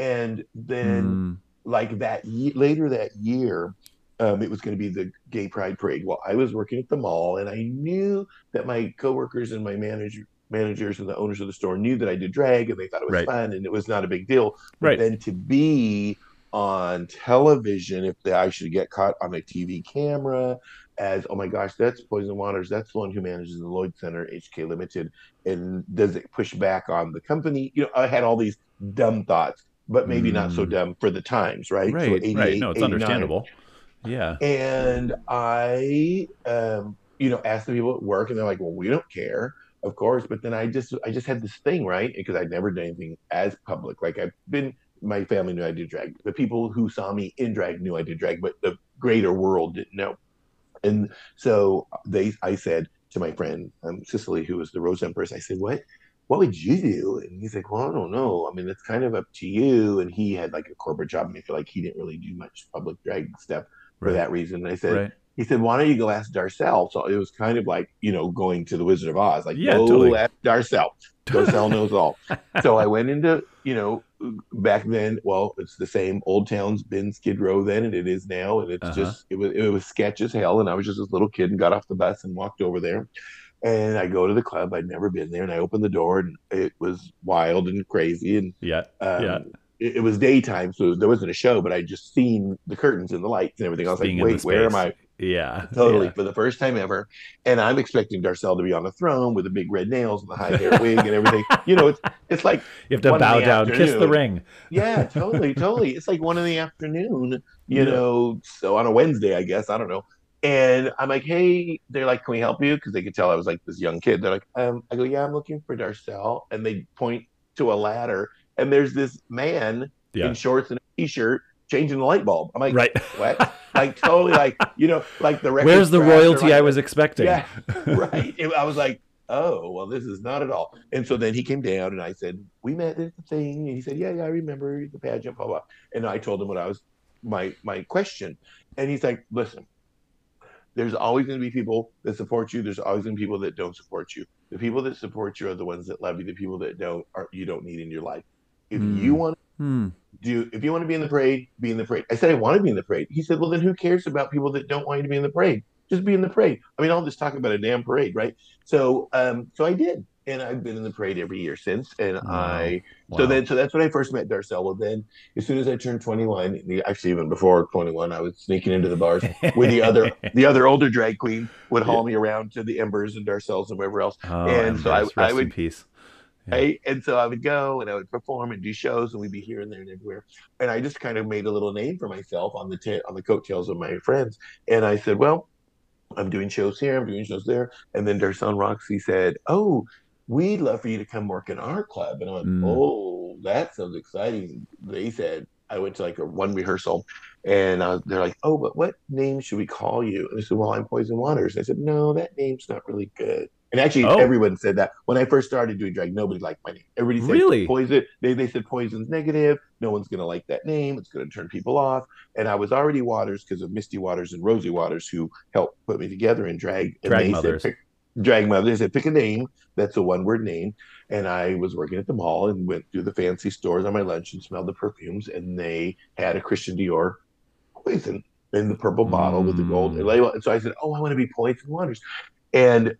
And then Mm, like that ye- later that year, um, it was going to be the gay pride parade. Well, I was working at the mall and I knew that my coworkers and my manager managers and the owners of the store knew that I did drag and they thought it was Right. fun and it was not a big deal. But Right. then to be on television, if the, I should get caught on a TV camera as, oh my gosh, that's Poison Waters. That's the one who manages the Lloyd Center, HK Limited. And does it push back on the company? You know, I had all these dumb thoughts, but maybe not so Mm. dumb for the times, right? So right. right. No, it's 89. understandable. Yeah. And I, um, you know, asked the people at work, and they're like, "Well, we don't care, of course." But then I just, I just had this thing, right? Because I'd never done anything as public. Like I've been, my family knew I did drag. The people who saw me in drag knew I did drag, but the greater world didn't know. And so they, I said to my friend um, Cicely, who was the Rose Empress, I said, "What, what would you do?" And he's like, "Well, I don't know. I mean, it's kind of up to you." And he had like a corporate job, and I feel like he didn't really do much public drag stuff for Right. that reason. And I said, Right. he said, "Why don't you go ask Darcelle?" So it was kind of like you know going to the Wizard of Oz, like Yeah, go totally. ask Darcelle. Darcelle *laughs* knows all. So I went into you know back then. Well, it's the same. Old Town's been Skid Row then, and it is now, and it's Uh-huh. just it was it was sketch as hell. And I was just this little kid and got off the bus and walked over there. And I go to the club. I'd never been there, and I opened the door, and it was wild and crazy. And Yeah. um, Yeah. it, it was daytime, so there wasn't a show, but I'd just seen the curtains and the lights and everything. I was Being like, wait, where am I? Yeah. Totally, Yeah. for the first time ever. And I'm expecting Darcelle to be on the throne with the big red nails and the high hair wig and everything. *laughs* You know, it's it's like, You have to bow down, kiss the ring. yeah, *laughs* totally, totally. It's like one in the afternoon, you Yeah. know, so on a Wednesday, I guess. I don't know. And I'm like, hey, they're like, can we help you? Because they could tell I was like this young kid. They're like, um, I go, yeah, I'm looking for Darcelle. And they point to a ladder, and there's this man Yeah. in shorts and a t-shirt changing the light bulb. I'm like, Right. what? like totally like, *laughs* you know, like the record Where's the royalty like I was expecting? Yeah, *laughs* right. It- I was like, oh, well, this is not at all. And so then he came down and I said, we met at the thing. And he said, yeah, yeah, I remember the pageant, blah, blah. And I told him what I was, my, my question. And he's like, listen, there's always going to be people that support you. There's always going to be people that don't support you. The people that support you are the ones that love you. The people that don't are you don't need in your life. If Hmm. you want Hmm. do if you want to be in the parade, be in the parade. I said I want to be in the parade. He said, Well then who cares about people that don't want you to be in the parade? Just be in the parade. I mean, I'll just talk about a damn parade, right? So um so I did. And I've been in the parade every year since. And Wow. I Wow. so then so that's when I first met Darcelle. Well then as soon as I turned 21, actually even before 21, I was sneaking into the bars where the other *laughs* the other older drag queen would haul me around to the Embers and Darcelle's and wherever else. Oh, and so I- I would- peace. Yeah. Right? And so I would go and I would perform and do shows, and we'd be here and there and everywhere. And I just kind of made a little name for myself on the ta- on the coattails of my friends. And I said, "Well, I'm doing shows here, I'm doing shows there." And then Darcelle Roxy said, "Oh, we'd love for you to come work in our club." And I went, Mm. "Oh, that sounds exciting." They said. I went to like a one rehearsal, and uh, they're like, "Oh, but what name should we call you?" And I said, "Well, I'm Poison Waters." I said, "No, that name's not really good." And actually, Oh. everyone said that when I first started doing drag, nobody liked my name. Everybody said Really? poison. They, they said poison's negative. No one's gonna like that name. It's gonna turn people off. And I was already Waters because of Misty Waters and Rosie Waters, who helped put me together in drag. And Drag they mothers. Said, drag mother. They said pick a name that's a one word name. And I was working at the mall and went through the fancy stores on my lunch and smelled the perfumes. And they had a Christian Dior poison in the purple bottle with the gold Mm. label. And so I said, "Oh, I want to be Poison Waters." And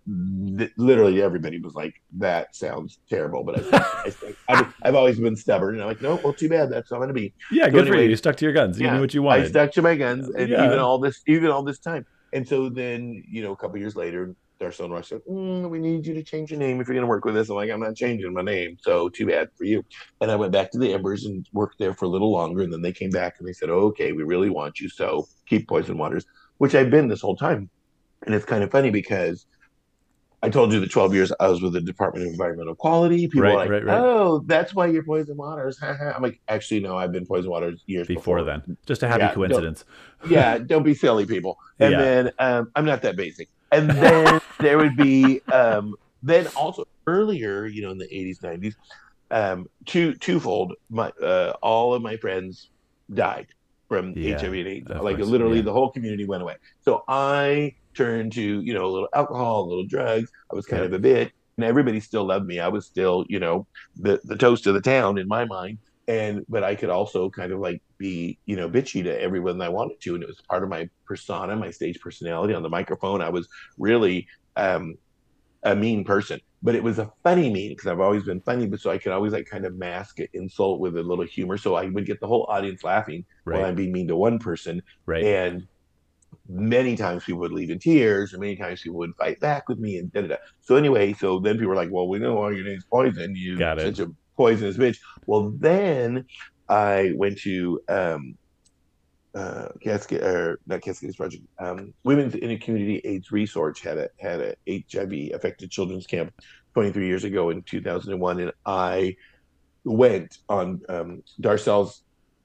th- literally everybody was like, "That sounds terrible," but I, *laughs* I, I've, I've always been stubborn, and I'm like, "No, well, too bad. That's how I'm going to be." Yeah, So good for you. You stuck to your guns. You yeah, knew what you wanted. I stuck to my guns, and Yeah. even all this, even all this time. And so then, you know, a couple years later, Darcelle Ross said, mm, "We need you to change your name if you're going to work with us." I'm like, "I'm not changing my name, so too bad for you." And I went back to the Embers and worked there for a little longer, and then they came back and they said, "Okay, we really want you, so keep Poison Waters," which I've been this whole time. And it's kind of funny because I told you the 12 years I was with the Department of Environmental Quality. People Right, are like, right, right. "Oh, that's why you're Poison Waters." I'm like, "Actually, no, I've been Poison Waters years before then. Just a happy Yeah, don't- coincidence. yeah, *laughs* don't be silly, people. And Yeah. then um, I'm not that basic. And then there would be um, then also earlier, you know, in the 80s, 90s, um, two twofold. My uh, all of my friends died from Yeah, HIV and AIDS. Like course, literally, yeah. the whole community went away. So I turned to you know a little alcohol, a little drugs. I was kind Yep. of a bit, and everybody still loved me. I was still you know the the toast of the town in my mind and but I could also kind of like be you know bitchy to everyone I wanted to, and it was part of my persona, my stage personality on the microphone. I was really um, a mean person, but it was a funny mean because I've always been funny, but so I could always like kind of mask an insult with a little humor, so I would get the whole audience laughing while I'm being mean to one person, Right. and many times people would leave in tears, and many times people would fight back with me, and da da da. So anyway, so then people were like, "Well, we know all your name's Poison. You Got it. such a poisonous bitch." Well, then I went to um, uh, Cascade or not Cascades Project. Um, Women's in a Community AIDS Resource had a had a HIV affected children's camp 23 years ago in 2001, and I went on um, Darcelle's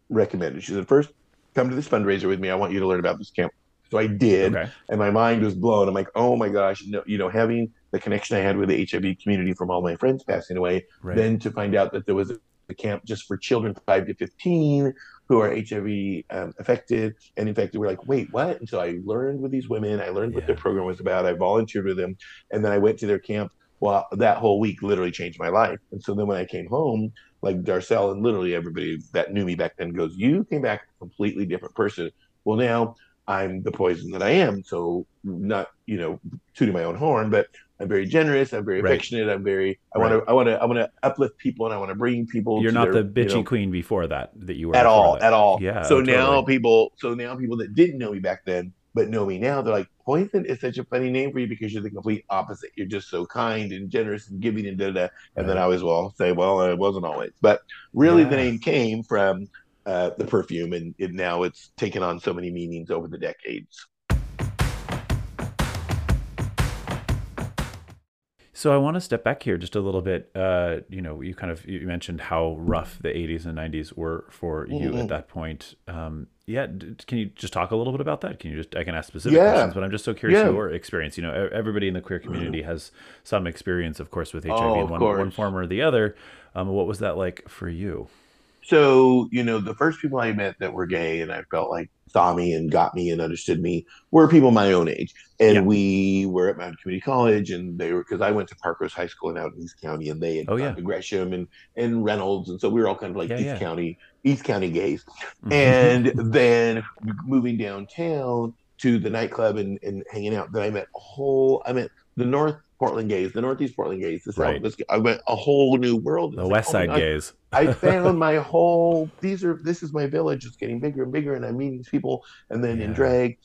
recommended. She said, first, come to this fundraiser with me. I want you to learn about this camp. So I did, Okay. and my mind was blown. I'm like, oh my gosh, you know, you know, having the connection I had with the HIV community from all my friends passing away, Right. then to find out that there was a camp just for children 5 to 15 who are HIV um, affected and infected. We're like, wait, what? And so I learned with these women. I learned what their program was about. I volunteered with them, and then I went to their camp. Well, that whole week literally changed my life. And so then when I came home, like Darcelle and literally everybody that knew me back then goes, "You came back a completely different person." Well, now I'm the poison that I am. So not you know tooting my own horn, but I'm very generous. I'm very Right. affectionate. I'm very. I want to. I want to. I want to uplift people, and I want to bring people. You're not their, the bitchy you know, queen before that that you were at all, that. at all. Yeah. So oh, now people, so now people that didn't know me back then, but know me now, they're like, Poison is such a funny name for you because you're the complete opposite. You're just so kind and generous and giving and da da. da. And then I always will say, well, it wasn't always, but really the name came from uh, the perfume, and it, now it's taken on so many meanings over the decades. So I want to step back here just a little bit. Uh, you know, you kind of you mentioned how rough the 80s and 90s were for you Mhm. at that point. Um, yeah, d- can you just talk a little bit about that? Can you just I can ask specific Yeah. questions, but I'm just so curious Yeah. your experience. You know, everybody in the queer community has some experience, of course, with HIV Oh, in one, one form or the other. Um, what was that like for you? So, you know, the first people I met that were gay and I felt like saw me and got me and understood me were people my own age. And Yeah. we were at Mount Hood Community College and they were because I went to Parkrose High School and out in East County and they had Oh, yeah. Gresham and, and Reynolds. And so we were all kind of like Yeah, East yeah. County, East County gays. Mhm. And *laughs* then moving downtown to the nightclub and, and hanging out, then I met a whole I met the North Portland gays, the Northeast Portland gays, the South, Right. I met a whole new world. the It's like, West oh Side God, gays. I found my whole these are this is my village. It's getting bigger and bigger, and I'm meeting these people, and then in drag,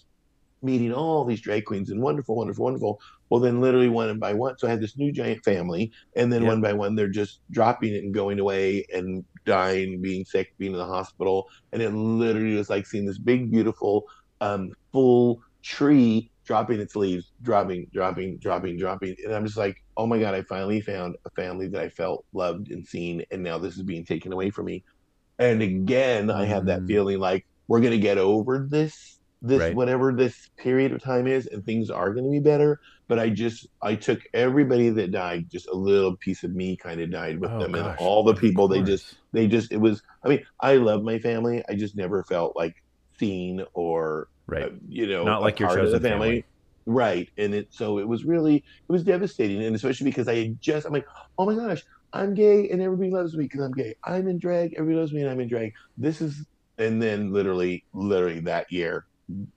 meeting all these drag queens and wonderful, wonderful, wonderful. Well, then literally one by one, so I had this new giant family, and then Yeah. one by one they're just dropping it and going away and dying, being sick, being in the hospital, and it literally was like seeing this big, beautiful, um, full tree dropping its leaves, dropping, dropping, dropping, dropping, and I'm just like, oh my god, I finally found a family that I felt loved and seen, and now this is being taken away from me. And again, I had that Mm. feeling like we're gonna get over this this Right. whatever this period of time is and things are going to be better but i just i took everybody that died just a little piece of me kind of died with Oh, them and all the people they just they just it was i mean i love my family i just never felt like seen or Right. uh, you know Not like your of chosen the family. right. And it so it was really it was devastating. And especially because i had just i'm like oh my gosh i'm gay and everybody loves me because i'm gay. I'm in drag everybody loves me and i'm in drag. This is and then literally literally that year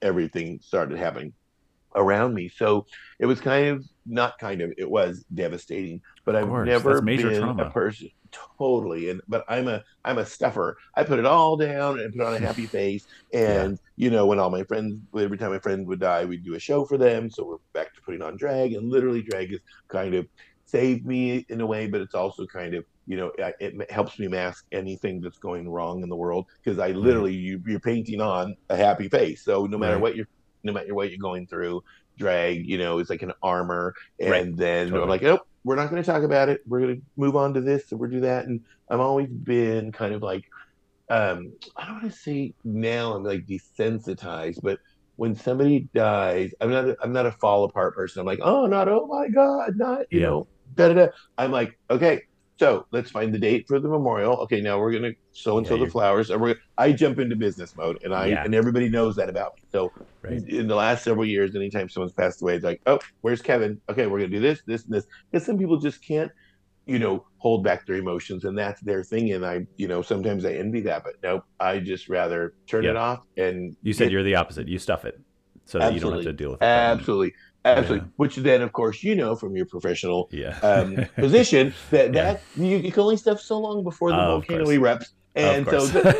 everything started happening around me. So it was kind of not kind of it was devastating but i've course, never been trauma. a person totally and but i'm a i'm a stuffer. I put it all down and put on a *laughs* happy face and you know when all my friends every time my friend would die we'd do a show for them so we're back to putting on drag and literally drag has kind of saved me in a way but it's also kind of you know it helps me mask anything that's going wrong in the world because i mm. literally you, you're painting on a happy face. So no matter Right. what you're no matter what you're going through drag you know is like an armor and Right. then Totally. i'm like nope we're not going to talk about it we're going to move on to this and we're do that and i've always been kind of like um i don't want to say now i'm like desensitized but when somebody dies i'm not a, i'm not a fall apart person i'm like oh not oh my god not you Yeah. know da, da, da. i'm like okay so let's find the date for the memorial okay now we're gonna so and so the flowers and we're i jump into business mode and i Yeah. and everybody knows that about me so Right. in the last several years, anytime someone's passed away, it's like, oh, where's Kevin? Okay, we're gonna do this, this, and this. Because some people just can't, you know, hold back their emotions, and that's their thing. And I, you know, sometimes I envy that, but nope, I just rather turn it off and You said you're the opposite. You stuff it so that you don't have to deal with it. absolutely, absolutely. Yeah. Which then, of course, you know from your professional Yeah. um, *laughs* position that that you, you can only stuff so long before the Of volcano erupts. And so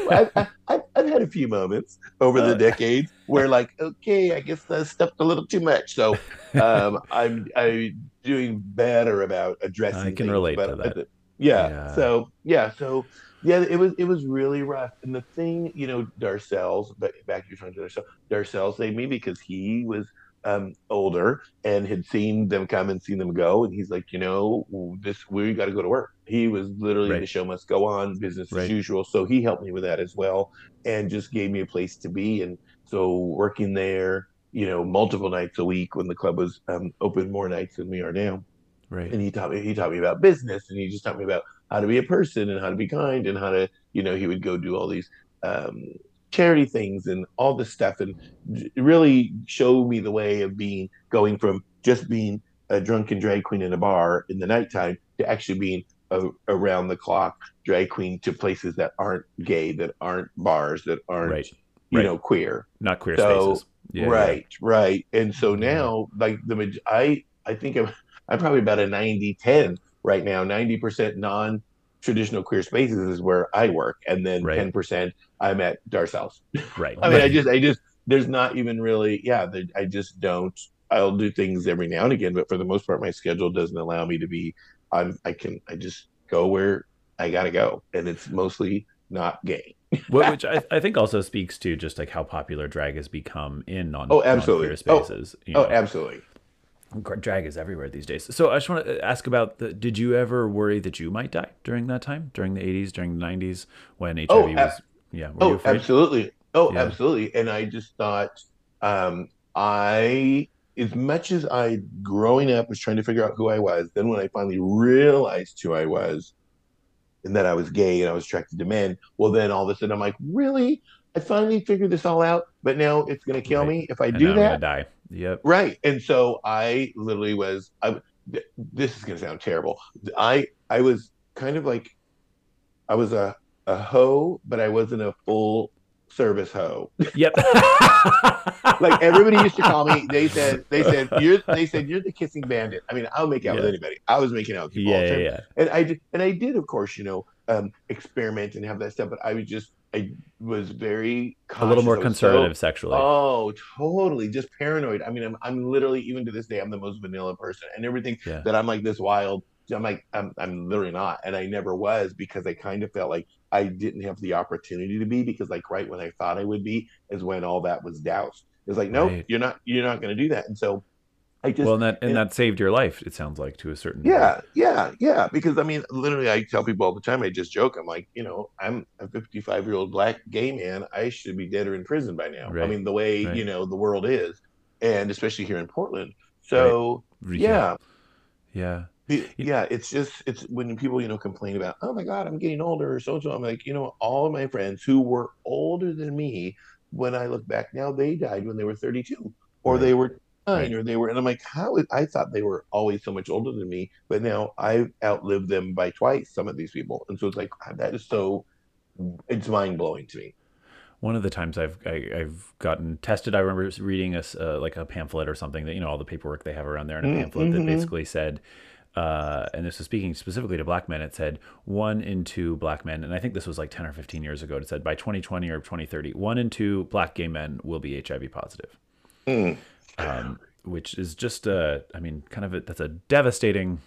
I, I, I've, I've had a few moments over the Uh. *laughs* decades where, like, okay, I guess I stuffed a little too much. So um, *laughs* I'm I'm doing better about addressing. I can relate but to that. Yeah, Yeah. So yeah. So yeah, it was it was really rough. And the thing, you know, Darcelle's, but back to your to Darcelle, Darcelle saved me because he was um, older and had seen them come and seen them go, and he's like, you know, this we got to go to work. He was literally Right. the show must go on, business Right. as usual. So he helped me with that as well, and just gave me a place to be. And so working there, you know, multiple nights a week when the club was um, open more nights than we are now right. and he taught me he taught me about business and he just taught me about how to be a person and how to be kind and how to you know he would go do all these um, charity things and all this stuff and really showed me the way of being going from just being a drunken drag queen in a bar in the nighttime to actually being a, around the clock drag queen to places that aren't gay that aren't bars that aren't Right. you Right. know queer Not queer So, spaces. Yeah, right right and so Yeah. now like the maj- i i think i'm i'm probably about a 90 10 right now 90% non traditional queer spaces is where i work and then Right. 10% i'm at Darcelle's Right. *laughs* i mean i just i just there's not even really yeah the, i just don't i'll do things every now and again but for the most part my schedule doesn't allow me to be i'm i can i just go where i gotta go and it's mostly not gay *laughs* which I, I think also speaks to just like how popular drag has become in non Oh, absolutely. Oh, spaces. you oh absolutely drag is everywhere these days. So I just want to uh, ask about the. Did you ever worry that you might die during that time, during the '80s, during the '90s, when HIV Oh, was? Yeah. Were Oh, absolutely. Oh, Yeah. absolutely. And I just thought, um, I, as much as I, growing up, was trying to figure out who I was, then when I finally realized who I was and that I was gay and I was attracted to men, well, then all of a sudden I'm like, really? I finally figured this all out, but now it's going to kill Right. me if I And do I'm that. die. Yep. Right. And so I literally was I th- this is going to sound terrible. I I was kind of like I was a a hoe, but I wasn't a full service hoe. Yep. *laughs* Like everybody used to call me. They said they *laughs* said you're they said you're the kissing bandit. I mean, I'll make out with anybody. I was making out with people all Yeah, the yeah, time. yeah. And I did, and I did, of course, you know, um, experiment and have that stuff. But I was just I was very A little more was so- conservative sexually. Oh, totally. Just paranoid. I mean, I'm I'm literally even to this day, I'm the most vanilla person, and everything Yeah. that I'm like this wild. I'm like I'm I'm literally not, and I never was because I kind of felt like I didn't have the opportunity to be because like right when I thought I would be is when all that was doused. It's like nope, Right. you're not you're not going to do that, and so I just well, and that and, and- that saved your life. It sounds like to a certain degree. yeah, yeah, yeah. Because I mean, literally, I tell people all the time. I just joke. I'm like, you know, I'm a 55 year old black gay man. I should be dead or in prison by now. I mean, the way right. you know the world is, and especially here in Portland. So yeah, yeah. the- yeah, it's just it's when people you know complain about, oh my god, I'm getting older or so so. I'm like, you know, all of my friends who were older than me, when I look back now, they died when they were 32 or Right. they were nine Right. or they were, and I'm like, how? is- I thought they were always so much older than me, but now I've outlived them by twice. Some of these people, and so it's like that is so. It's mind blowing to me. One of the times I've I, I've gotten tested, I remember reading a uh, like a pamphlet or something that you know all the paperwork they have around there, and a Mm, pamphlet that mhm. basically said, uh, and this was speaking specifically to black men. It said one in two black men, and I think this was like ten or fifteen years ago. It said by 2020 or 2030, one in two black gay men will be HIV positive, Mm. um, which is just uh, I mean, kind of a, that's a devastating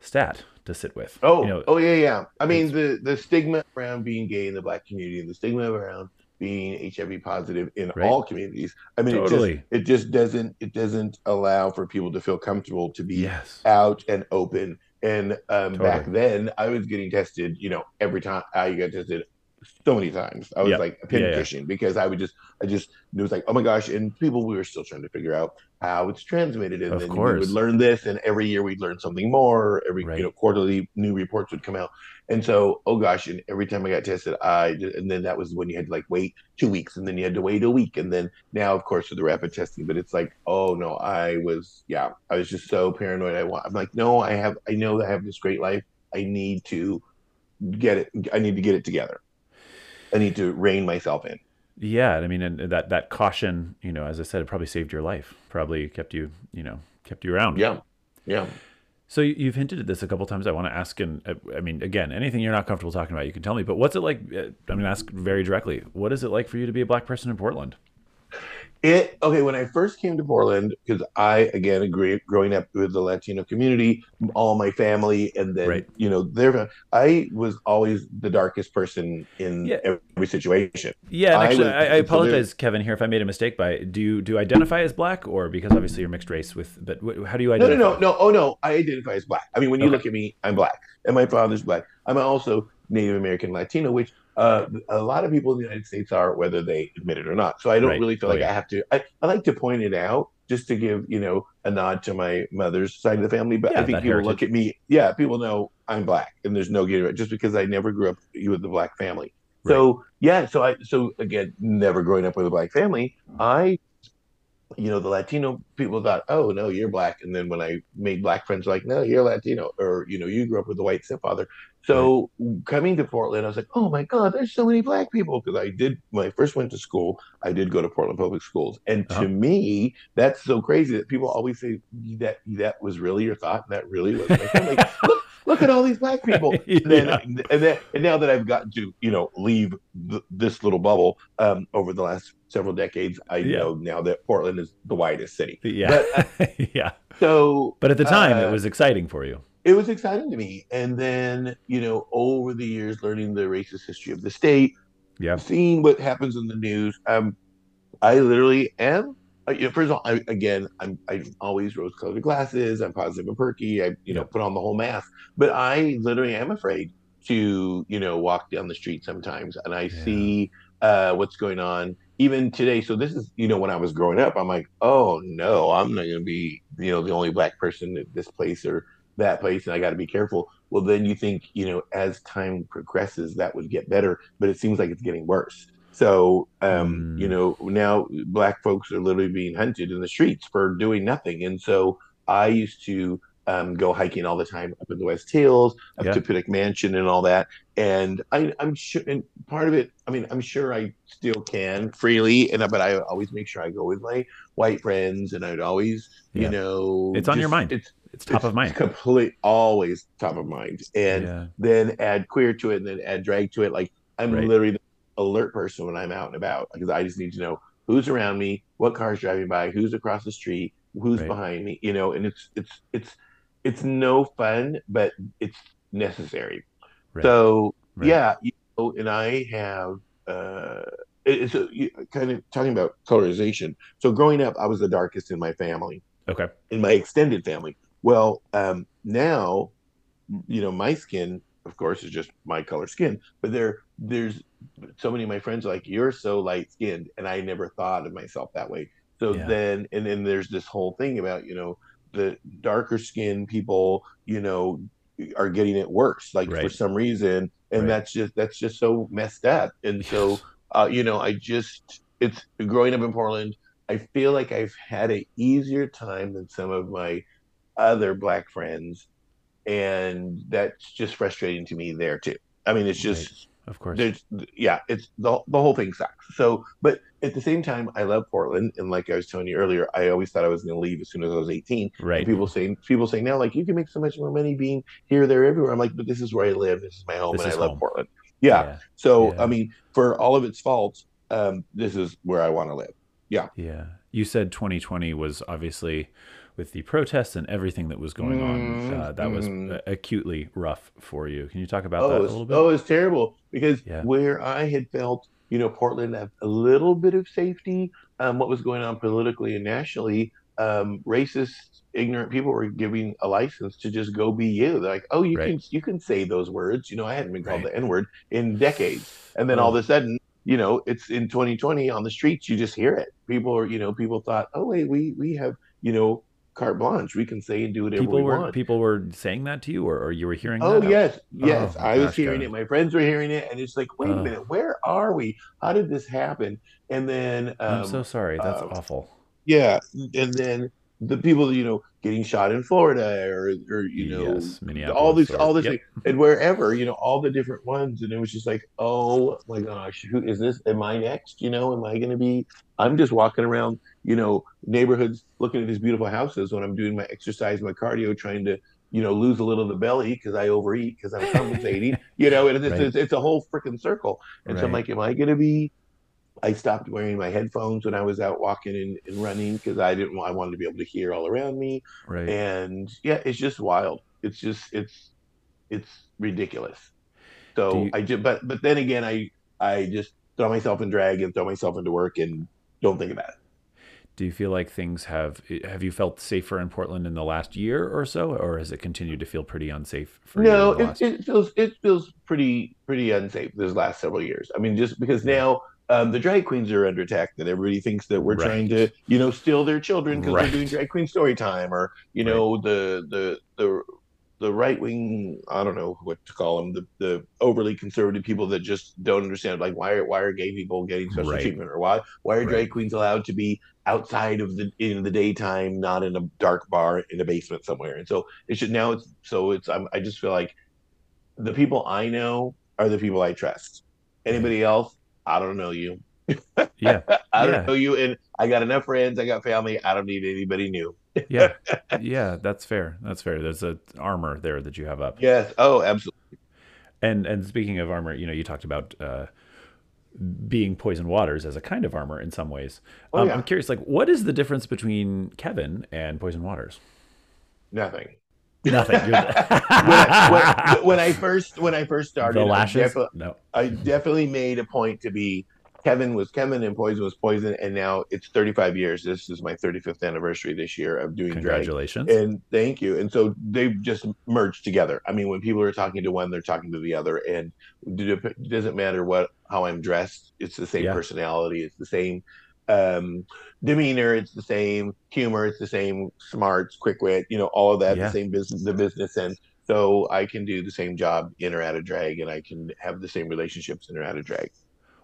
stat to sit with. Oh, you know, oh yeah, yeah. I mean, the the stigma around being gay in the black community, and the stigma around being HIV positive in Right. all communities. I mean, Totally. it just it just doesn't it doesn't allow for people to feel comfortable to be yes, out and open. And um, back then, I was getting tested. You know, every time I got tested, so many times. I was Yeah. like Yeah, yeah. because I would just, I just it was like, oh my gosh! And people, we were still trying to figure out how it's transmitted, and Of then we course. would learn this, and every year we'd learn something more. Every Right. you know quarterly new reports would come out, and so oh gosh! And every time I got tested, I and then that was when you had to like wait two weeks, and then you had to wait a week, and then now of course with the rapid testing. But it's like, oh no, I was yeah, I was just so paranoid. I want, I'm like, no, I have, I know that I have this great life. I need to get it. I need to get it together. I need to rein myself in. Yeah, I mean, and that that caution, you know, as I said, it probably saved your life. Probably kept you, you know, kept you around. Yeah, yeah. So you- you've hinted at this a couple times. I want to ask, and uh, I mean, again, anything you're not comfortable talking about, you can tell me. But what's it like? uh, I'm going to ask very directly. What is it like for you to be a black person in Portland? It okay when I first came to Portland because I again agree growing up with the Latino community, all my family, and then Right. you know their I was always the darkest person in Yeah. every situation. Yeah, and I actually, was- I, I apologize, Kevin, here if I made a mistake. By do you do you identify as black or because obviously you're mixed race with? But how do you No, identify? no, no, no. Oh no, I identify as black. I mean, when you Okay. look at me, I'm black, and my father's black. I'm also Native American Latino, which uh, a lot of people in the United States are, whether they admit it or not. So I don't Right. really feel Oh, like. I have to. I, I like to point it out just to give you know a nod to my mother's side of the family. But Yeah, I think people heritage. look at me. Yeah, people know I'm black, and there's no getting it just because I never grew up with the black family. So yeah, so I so again, never growing up with a black family, I you know, the Latino people thought, oh no, you're black. And then when I made black friends, like, no, you're Latino, or you know, you grew up with a white stepfather. So coming to Portland, I was like, oh my God, there's so many black people. Because I did when I first went to school, I did go to Portland Public Schools. And to Uh-huh. me, that's so crazy that people always say that that was really your thought, and that really was my thought. Like, look, *laughs* look at all these black *laughs* people. And then, Yeah. and then, and now that I've gotten to, you know, leave th- this little bubble um, over the last several decades, I Yeah. know now that Portland is the widest city. Yeah, *laughs* yeah. So, But at the time, uh, it was exciting for you. it was exciting to me. And then, you know, over the years, learning the racist history of the state, Yeah. seeing what happens in the news, um, I literally am. Uh, You know, first of all, I, again, I'm I always rose-colored glasses. I'm positive and perky. I, you know, put on the whole mask. But I literally am afraid to, you know, walk down the street sometimes, and I Yeah. see uh, what's going on even today. So this is, you know, when I was growing up, I'm like, oh no, I'm not going to be, you know, the only black person at this place or that place, and I got to be careful. Well, then you think, you know, as time progresses, that would get better, but it seems like it's getting worse. So, um, Mm. you know, now black folks are literally being hunted in the streets for doing nothing, and so I used to um, go hiking all the time up in the West Hills, up Yeah. to Pittock Mansion, and all that. And I, I'm sure, and part of it, I mean, I'm sure I still can freely, and but I always make sure I go with my white friends, and I'd always, Yeah. you know, It's on your mind. It's It's top it's of mind. complete, always top of mind, and yeah. then add queer to it, and then add drag to it. Like I'm Right. literally the alert person when I'm out and about because I just need to know who's around me, what car's driving by, who's across the street, who's Right. behind me, you know. And it's it's it's it's no fun, but it's necessary. Right. So Right. yeah, you know, and I have uh, it's a, you- kind of talking about colorization. So growing up, I was the darkest in my family, Okay. In my extended family. Well, um, now, you know, my skin, of course, is just my color skin, but there, there's so many of my friends are like, you're so light skinned. And I never thought of myself that way. So Yeah. then, and then there's this whole thing about, you know, the darker skinned people, you know, are getting it worse, like for some reason. And Right. that's just, that's just so messed up. And so, uh, you know, I just, it's growing up in Portland. I feel like I've had an easier time than some of my other black friends. And that's just frustrating to me there too. I mean, it's just, Of course. there's yeah it's the, the whole thing sucks so but at the same time i love portland and like i was telling you earlier i always thought i was going to leave as soon as i was 18 Right. and people saying people saying now like you can make so much more money being here there everywhere i'm like but this is where i live this is my home This and i is love home. portland yeah, so Yeah. i mean for all of its faults um this is where i want to live Yeah. Yeah. You said 2020 was obviously with the protests and everything that was going on. Mhm, Uh, that was mhm. uh, acutely rough for you. Can you talk about oh, that a little bit? oh, it's terrible because Yeah. where I had felt, you know, Portland had a little bit of safety, um, what was going on politically and nationally, um, racist, ignorant people were giving a license to just go be you. They're like, oh, you Right. can you can say those words. You know, I hadn't been called Right. the N word in decades, and then all Oh. of a sudden. You know, it's in 2020 on the streets. You just hear it. People are, you know, people thought, oh wait, we we have, you know, carte blanche. We can say and do whatever people we were want. people were saying that to you, or, or you were hearing Oh that? yes, yes. Oh, I was gosh, hearing God. it. My friends were hearing it, and it's like, wait a minute, where are we? How did this happen? And then, I'm um, so sorry. That's uh, awful. yeah, and then the people, you know, getting shot in Florida, or or you know, yes, all these, all this, yep. thing, and wherever, you know, all the different ones, and it was just like, oh my gosh, who is this? Am I next? You know, am I going to be? I'm just walking around, you know, neighborhoods, looking at these beautiful houses when I'm doing my exercise, my cardio, trying to, you know, lose a little of the belly because I overeat because I'm compensating, *laughs* you know, and it's, Right. it's, it's a whole freaking circle. And so I'm like, am I going to be? I stopped wearing my headphones when I was out walking and, and running because I didn't. want I wanted to be able to hear all around me Right. and yeah, it's just wild. It's just it's it's ridiculous. So you- I just but but then again, I I just throw myself in drag and throw myself into work and don't think about it. Do you feel like things have have you felt safer in Portland in the last year or so, or has it continued to feel pretty unsafe for no, it, it feels it feels pretty pretty unsafe this last several years. I mean, just because now. Um, the drag queens are under attack. That everybody thinks that we're Right. trying to, you know, steal their children because Right. they're doing drag queen story time, or you Right. know, the the the the right wing. I don't know what to call them. The the overly conservative people that just don't understand, like why are why are gay people getting special Right. treatment, or why why are Right. drag queens allowed to be outside of the in the daytime, not in a dark bar in a basement somewhere? And so it should now. It's so it's. I'm, I just feel like the people I know are the people I trust. Anybody else, I don't know you. Yeah, *laughs* I don't Yeah. know you, and I got enough friends. I got family. I don't need anybody new. yeah, *laughs* yeah. That's fair. That's fair. There's a armor there that you have up. Yes. Oh, absolutely. And and speaking of armor, you know, you talked about uh, being poison waters as a kind of armor in some ways. Oh, um, yeah. I'm curious, like, what is the difference between Kevin and poison waters? Nothing. Nothing. *laughs* when, I, when, when I first when I first started, I lashes. defi- no. I definitely made a point to be Kevin was Kevin and Poison was Poison, and now it's 35 years. This is my 35th anniversary this year of doing drag. Congratulations. And thank you. And so they've just merged together. I mean, when people are talking to one, they're talking to the other, and it doesn't matter what how I'm dressed. It's the same Yeah. personality. It's the same um, demeanor. It's the same humor. It's the same smarts, quick wit. You know, all of that. Yeah. The same business, the business end. So I can do the same job in or out of drag, and I can have the same relationships in or out of drag.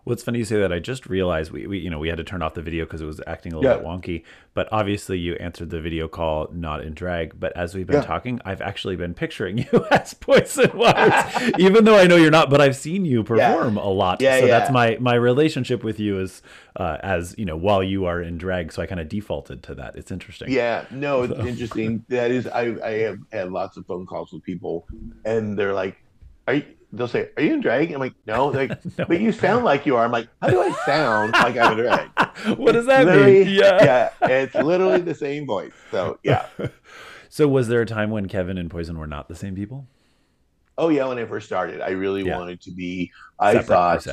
Well, it's funny you say that. I just realized we, we you know we had to turn off the video because it was acting a little Yeah. bit wonky. But obviously, you answered the video call not in drag. But as we've been Yeah. talking, I've actually been picturing *laughs* you as Poison Waters, *laughs* even though I know you're not. But I've seen you perform a lot. Yeah, so that's my my relationship with you is uh, as you know while you are in drag. So I kind of defaulted to that. It's interesting. Yeah, no, it's So- *laughs* interesting. That is, I I have had lots of phone calls with people, and they're like, "Are you?" They'll say, "Are you in drag?" I'm like, "No." Like, *laughs* No. but you sound like you are. I'm like, how do I sound like I'm in drag? *laughs* what does that mean? Yeah. yeah, it's literally the same voice. So yeah. *laughs* So was there a time when Kevin and Poison were not the same people? Oh yeah, when I first started, I really Yeah. wanted to be. I Separate, thought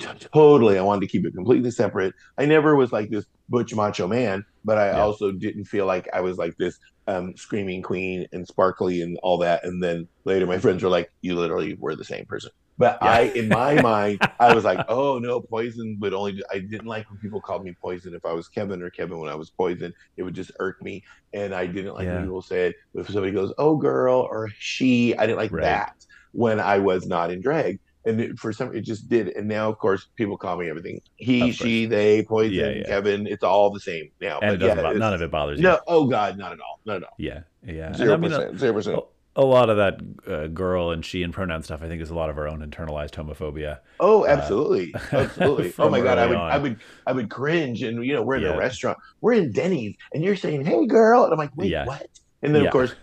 said. totally. I wanted to keep it completely separate. I never was like this butch macho man, but I Yeah. also didn't feel like I was like this um, screaming queen and sparkly and all that. And then later, my friends were like, "You literally were the same person." But Yeah. I, in my *laughs* mind, I was like, "Oh no, poison would only." Do, I didn't like when people called me poison. If I was Kevin or Kevin when I was poison, it would just irk me, and I didn't like Yeah. when people said if somebody goes, "Oh girl" or "she," I didn't like Right. that when I was not in drag and it, for some it just did and now of course people call me everything he she they poison Yeah, yeah. kevin it's all the same now and yeah bo- none of it bothers you. no oh god not at all not at all Yeah, yeah. Zero uh, percent zero percent a, lot of that uh, girl and she and pronoun stuff, I think, is a lot of our own internalized homophobia. oh absolutely absolutely *laughs* oh my god i would on. i would i would cringe and you know we're in Yeah. a restaurant we're in denny's and you're saying hey girl and i'm like wait Yeah. what and then Yeah. of course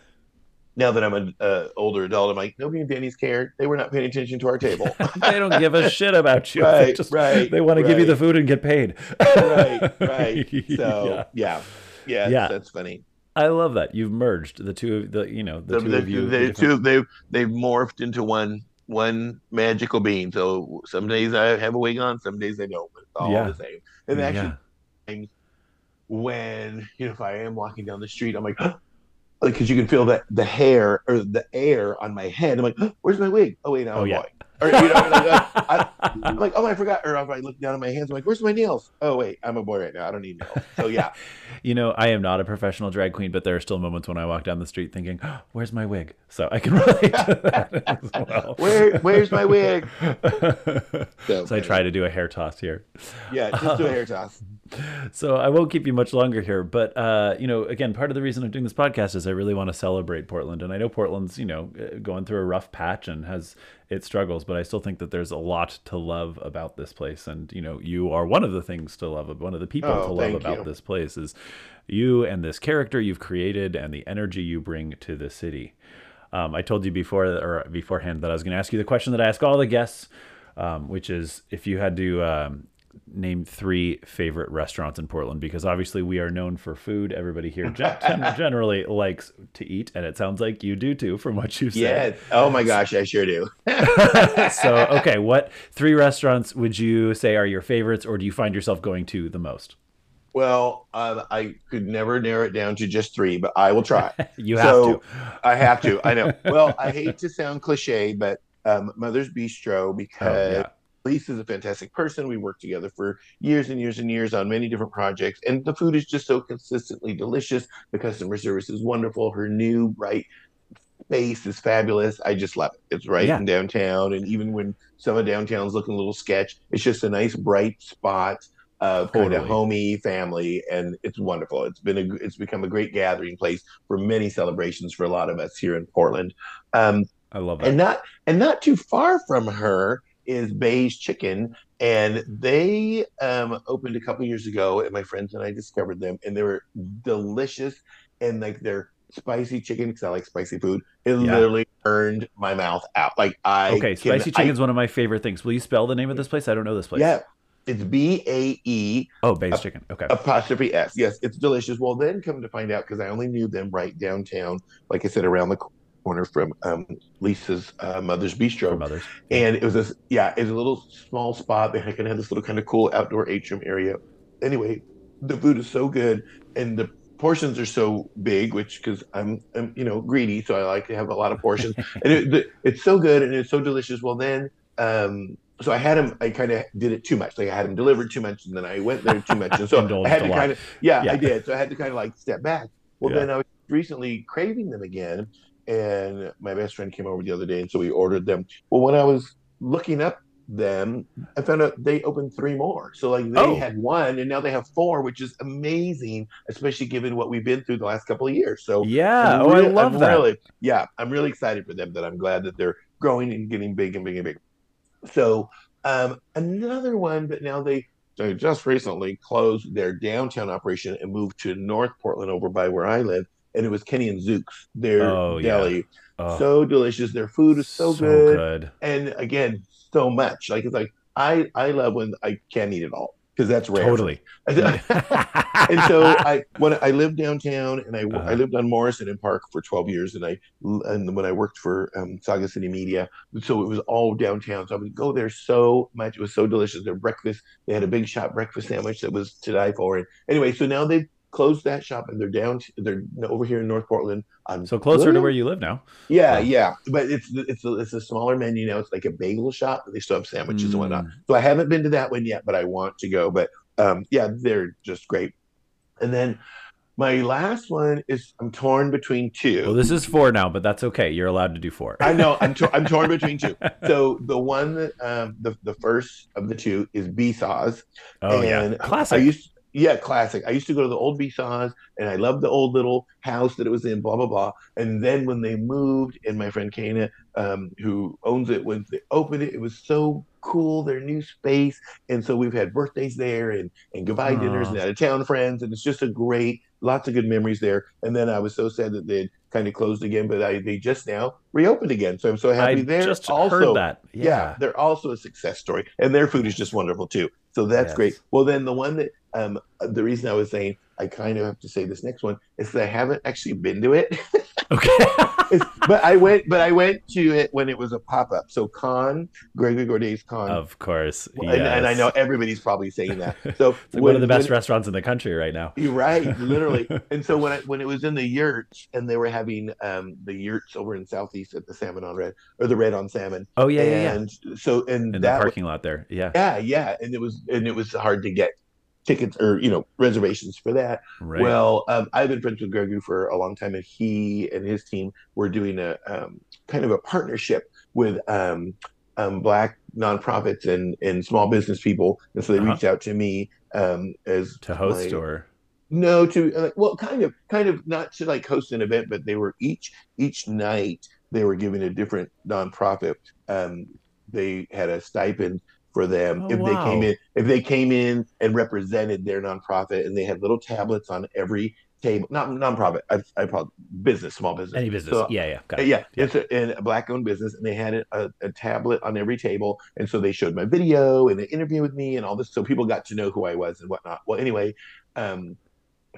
now that i'm an uh, older adult i'm like nobody in denny's cared they were not paying attention to our table *laughs* they don't give a shit about you. they Right, just, right, They want to give you the food and get paid. right right *laughs* so yeah. yeah yeah, Yeah. that's funny I love that you've merged the two of the you know the, the, two the, of you. the the two they've they've morphed into one one magical being. So some days I have a wig on, some days I don't, but it's all Yeah. the same. And actually, times when you know if I am walking down the street, I'm like. Like, because you can feel that the hair or the air on my head. I'm like, "Where's my wig? Oh wait, now Oh, I'm yeah. a boy." Or you know, like, uh, *laughs* I, I'm like, "Oh, I forgot." Or if I look down at my hands, I'm like, "Where's my nails?" Oh wait, I'm a boy right now. I don't need nails. So yeah, *laughs* You know, I am not a professional drag queen, but there are still moments when I walk down the street thinking, oh, "Where's my wig?" So I can *laughs* relate to that as well. Where- where's my wig? so I try to do a hair toss here. yeah, just do a hair toss. So I won't keep you much longer here, but uh, you know, again, part of the reason I'm doing this podcast is I really want to celebrate Portland, and I know Portland's you know uh, going through a rough patch and has its struggles, but I still think that there's a lot to love about this place, and you know, you are one of the things to love, one of the people Oh, to love about you. this place is you and this character you've created and the energy you bring to the city. Um, I told you before or beforehand that I was going to ask you the question that I ask all the guests, um, which is if you had to um, name three favorite restaurants in Portland, because obviously we are known for food. Everybody here gen- *laughs* gen- generally likes to eat, and it sounds like you do too, from what you said. Yes. Oh my gosh, I sure do. *laughs* *laughs* so, okay, what three restaurants would you say are your favorites, or do you find yourself going to the most? Well, um, I could never narrow it down to just three, but I will try. You have So, to. I have to. I know. Well, I hate to sound cliche, but um, Mother's Bistro Oh, because yeah. Lisa is a fantastic person. We worked together for years and years and years on many different projects, and the food is just so consistently delicious. The customer service is wonderful. Her new bright face is fabulous. I just love it. It's right Yeah. in downtown, and even when some of downtown's looking a little sketch, it's just a nice bright spot. Uh, kind of Totally. homey family, and it's wonderful. It's been a, it's become a great gathering place for many celebrations for a lot of us here in Portland. Um, I love that. and not and not too far from her is Bae's Chicken, and they um, opened a couple years ago, and my friends and I discovered them, and they were delicious, and like their spicy chicken because I like spicy food. It Yeah. literally turned my mouth out. Like I okay, can- spicy chicken is one of my favorite things. Will you spell the name of this place? I don't know this place. yeah, it's B A E Oh, Bae's chicken. Okay. apostrophe S. Yes, it's delicious. Well, then come to find out because I only knew them right downtown, like I said, around the corner from um, Lisa's uh, Mother's Bistro. Mothers. and it was a yeah it was a little small spot. They kind of had this little kind of cool outdoor atrium area. Anyway the food is so good and the portions are so big which because I'm, I'm you know greedy so i like to have a lot of portions. *laughs* And it, the, it's so good and it's so delicious. Well then um so i had him i kind of did it too much. Like i had him delivered too much and then i went there too much. And so *laughs* i had to kind of yeah, Yeah. i did. So i had to kind of like step back. Well Yeah. then i was recently craving them again and my best friend came over the other day and so we ordered them well when i was looking up them i found out they opened three more so like they Oh. had one and now they have four which is amazing especially given what we've been through the last couple of years so Yeah. I'm oh, I love I'm that. really- yeah i'm really excited for them that i'm glad that they're growing and getting big and big and big so um another one but now they they just recently closed their downtown operation and moved to north portland over by where i live and it was Kenny and Zuke's their Oh, yeah. deli Oh, so delicious. Their food is so, good. good. and again, so much. Like it's like I I love when I can't eat it all because that's rare. Totally. *laughs* and so *laughs* I when I lived downtown and I Uh-huh. I lived on Morrison and Park for 12 years and I and when I worked for um, SagaCity Media so it was all downtown so I would go there so much it was so delicious their breakfast they had a big shop breakfast sandwich that was to die for and anyway so now they've closed that shop and they're down they're over here in North Portland on so closer to where you live now. yeah, yeah, but it's it's a, it's a smaller menu now. It's like a bagel shop, they still have sandwiches and whatnot. Mm. So I haven't been to that one yet, but I want to go. But um, yeah, they're just great. And then my last one is I'm torn between two. Well, this is four now, but that's okay. You're allowed to do four. I know I'm tor- I'm torn between two. *laughs* So the one that um, the the first of the two is Besaw's. oh yeah, and classic. I used yeah, classic. I used to go to the old Besaw's and I loved the old little house that it was in, blah blah blah. And then when they moved, and my friend Cana, um, who owns it, when they opened it, it was so cool, their new space. And so we've had birthdays there and and goodbye dinners and out of town friends, and it's just a great, lots of good memories there. And then I was so sad that they'd kind of closed again, but I they just now reopened again. So I'm so I happy there. just also, heard that. yeah. Yeah. they're also a success story, and their food is just wonderful too. So that's Yes. great. Well, then the one that um, the reason I was saying I kind of have to say this next one is that I haven't actually been to it, *laughs* Okay. But I went, but I went to it when it was a pop up. So Kann Gregory Gourdet's Kann, of course. and, and I know everybody's probably saying that. *laughs* So It's like one of the best when- restaurants in the country right now. you're right, literally. *laughs* and so when I when it was in the yurts and they were having um the yurts over in southeast at the salmon on red or the Redd on Salmon, Oh yeah, yeah, yeah. and so and In the that parking lot there. Yeah. yeah yeah and it was and it was hard to get tickets or you know reservations for that Right. well um, i've been friends with gregory for a long time and he and his team were doing a um, kind of a partnership with um, um, black nonprofits and and small business people and so they Uh-huh. reached out to me um, as to host my- or no to uh, well kind of kind of not to like host an event but they were each each night they were giving a different nonprofit um they had a stipend for them Oh, if they came in if they came in and represented their nonprofit and they had little tablets on every table not nonprofit i, I it business small business any business. So- yeah, yeah. Got it. yeah, Yeah. it's a, in a black-owned business, and they had a, a, tablet on every table, and so they showed my video and an interview with me and all this, so people got to know who I was and whatnot. Well, anyway, um,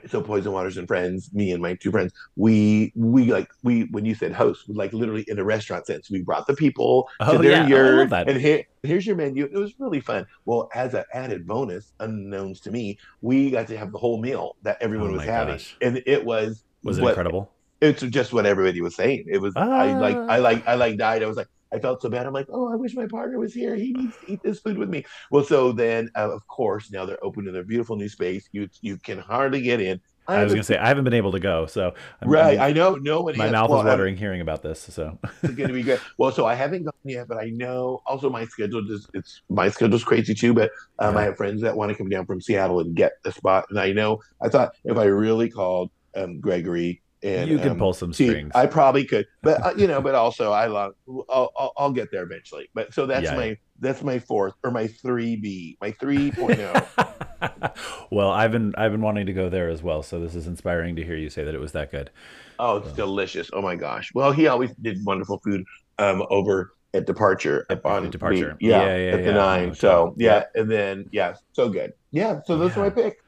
so Poison Waters and friends, me and my two friends, we we like we when you said host, like literally in a restaurant sense. We brought the people Oh, to their yeah. I love yurt, and here here's your menu. It was really fun. Well, as an added bonus, unknowns to me, we got to have the whole meal that everyone Oh was having, gosh. and it was Was it what- incredible? it's just what everybody was saying. It was I like uh. I like I like died. I was like I felt so bad. I'm like, oh, I wish my partner was here. He needs to eat this food with me. Well, so then uh, of course now they're open in their beautiful new space. You you can hardly get in. I was gonna say I haven't been able to go, so I'm, right. I'm- I know no one. my has. mouth well, is I'm- watering hearing about this. So It's going to be good. *laughs* Well, so I haven't gone yet, but I know also my schedule is it's my schedule's crazy too. But um, I have friends that want to come down from Seattle and get the spot, and I know I thought if I really called um, Gregory and you can um, pull some See, strings. I probably could, but uh, you know, but also I love. I'll, I'll, I'll get there eventually. But so that's Yeah. my that's my fourth or my three B, my three oh. *laughs* well, I've been I've been wanting to go there as well, so this is inspiring to hear you say that it was that good. oh, it's delicious. Oh my gosh. Well, he always did wonderful food um, over at Departure At- on at Departure. the- yeah, Yeah, yeah, at the yeah. nine. Oh, So yeah. yeah, and then yeah, so good. Yeah, so those are my pick.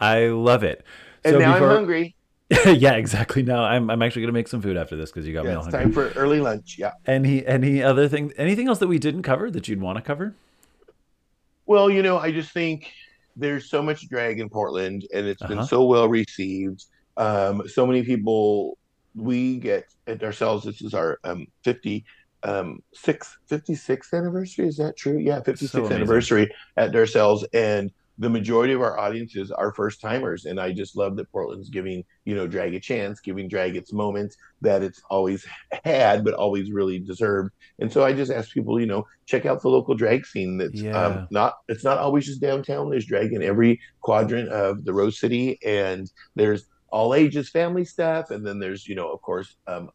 I love it. And So now before- I'm hungry. *laughs* yeah, exactly. Now I'm I'm actually gonna make some food after this because you got me Yeah, all it's hungry. time for early lunch. Yeah. Any any other thing? Anything else that we didn't cover that you'd want to cover? Well, you know, I just think there's so much drag in Portland and it's been Uh-huh. so well received. Um, so many people we get at Darcelle's. This is our um 50 um six 56th anniversary. Is that true? Yeah, 56th amazing. anniversary at Darcelle's and the majority of our audiences are first timers and I just love that Portland's giving, you know, drag a chance, giving drag its moments that it's always had but always really deserved. And so I just ask people, you know, check out the local drag scene. That's Yeah. um, not it's not always just downtown. There's drag in every quadrant of the Rose City, and there's all ages family stuff, and then there's you know of course um,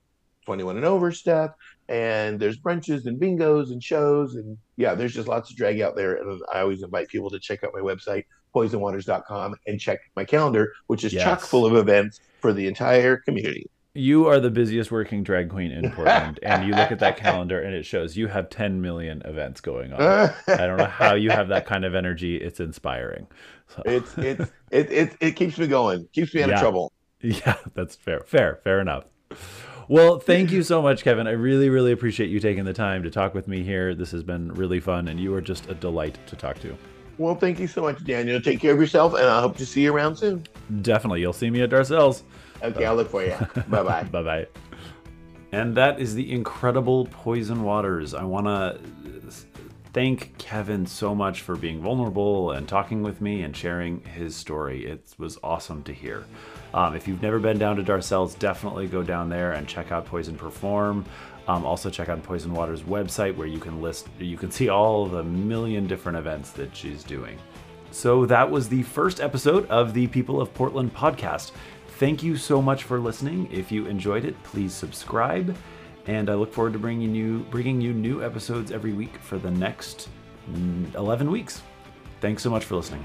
21 and over stuff, and there's brunches and bingos and shows, and yeah, there's just lots of drag out there. And I always invite people to check out my website poisonwaters.com and check my calendar, which is chock full of events for the entire community. you are the busiest working drag queen in Portland, and you look at that calendar and it shows you have 10 million events going on. I don't know how you have that kind of energy. It's inspiring. So. *laughs* It's it's it, it it keeps me going, keeps me out yeah. of trouble. *laughs* Yeah, that's fair. Fair, fair enough. Well, thank you *laughs* so much, Kevin. I really, really appreciate you taking the time to talk with me here. This has been really fun, and you are just a delight to talk to. Well, thank you so much, Daniel. Take care of yourself, and I hope to see you around soon. Definitely. You'll see me at Darcelle's. Okay, I'll look for you. *laughs* bye bye. bye bye. And that is the incredible Poison Waters. I want to thank Kevin so much for being vulnerable and talking with me and sharing his story. It was awesome to hear. Um, if you've never been down to Darcelle's, definitely go down there and check out Poison Perform. Um, also check out Poison Water's website where you can list, you can see all the million different events that she's doing. So that was the first episode of the People of Portland podcast. Thank you so much for listening. If you enjoyed it, please subscribe, and I look forward to bringing you bringing you new episodes every week for the next mm, 11 weeks. Thanks so much for listening.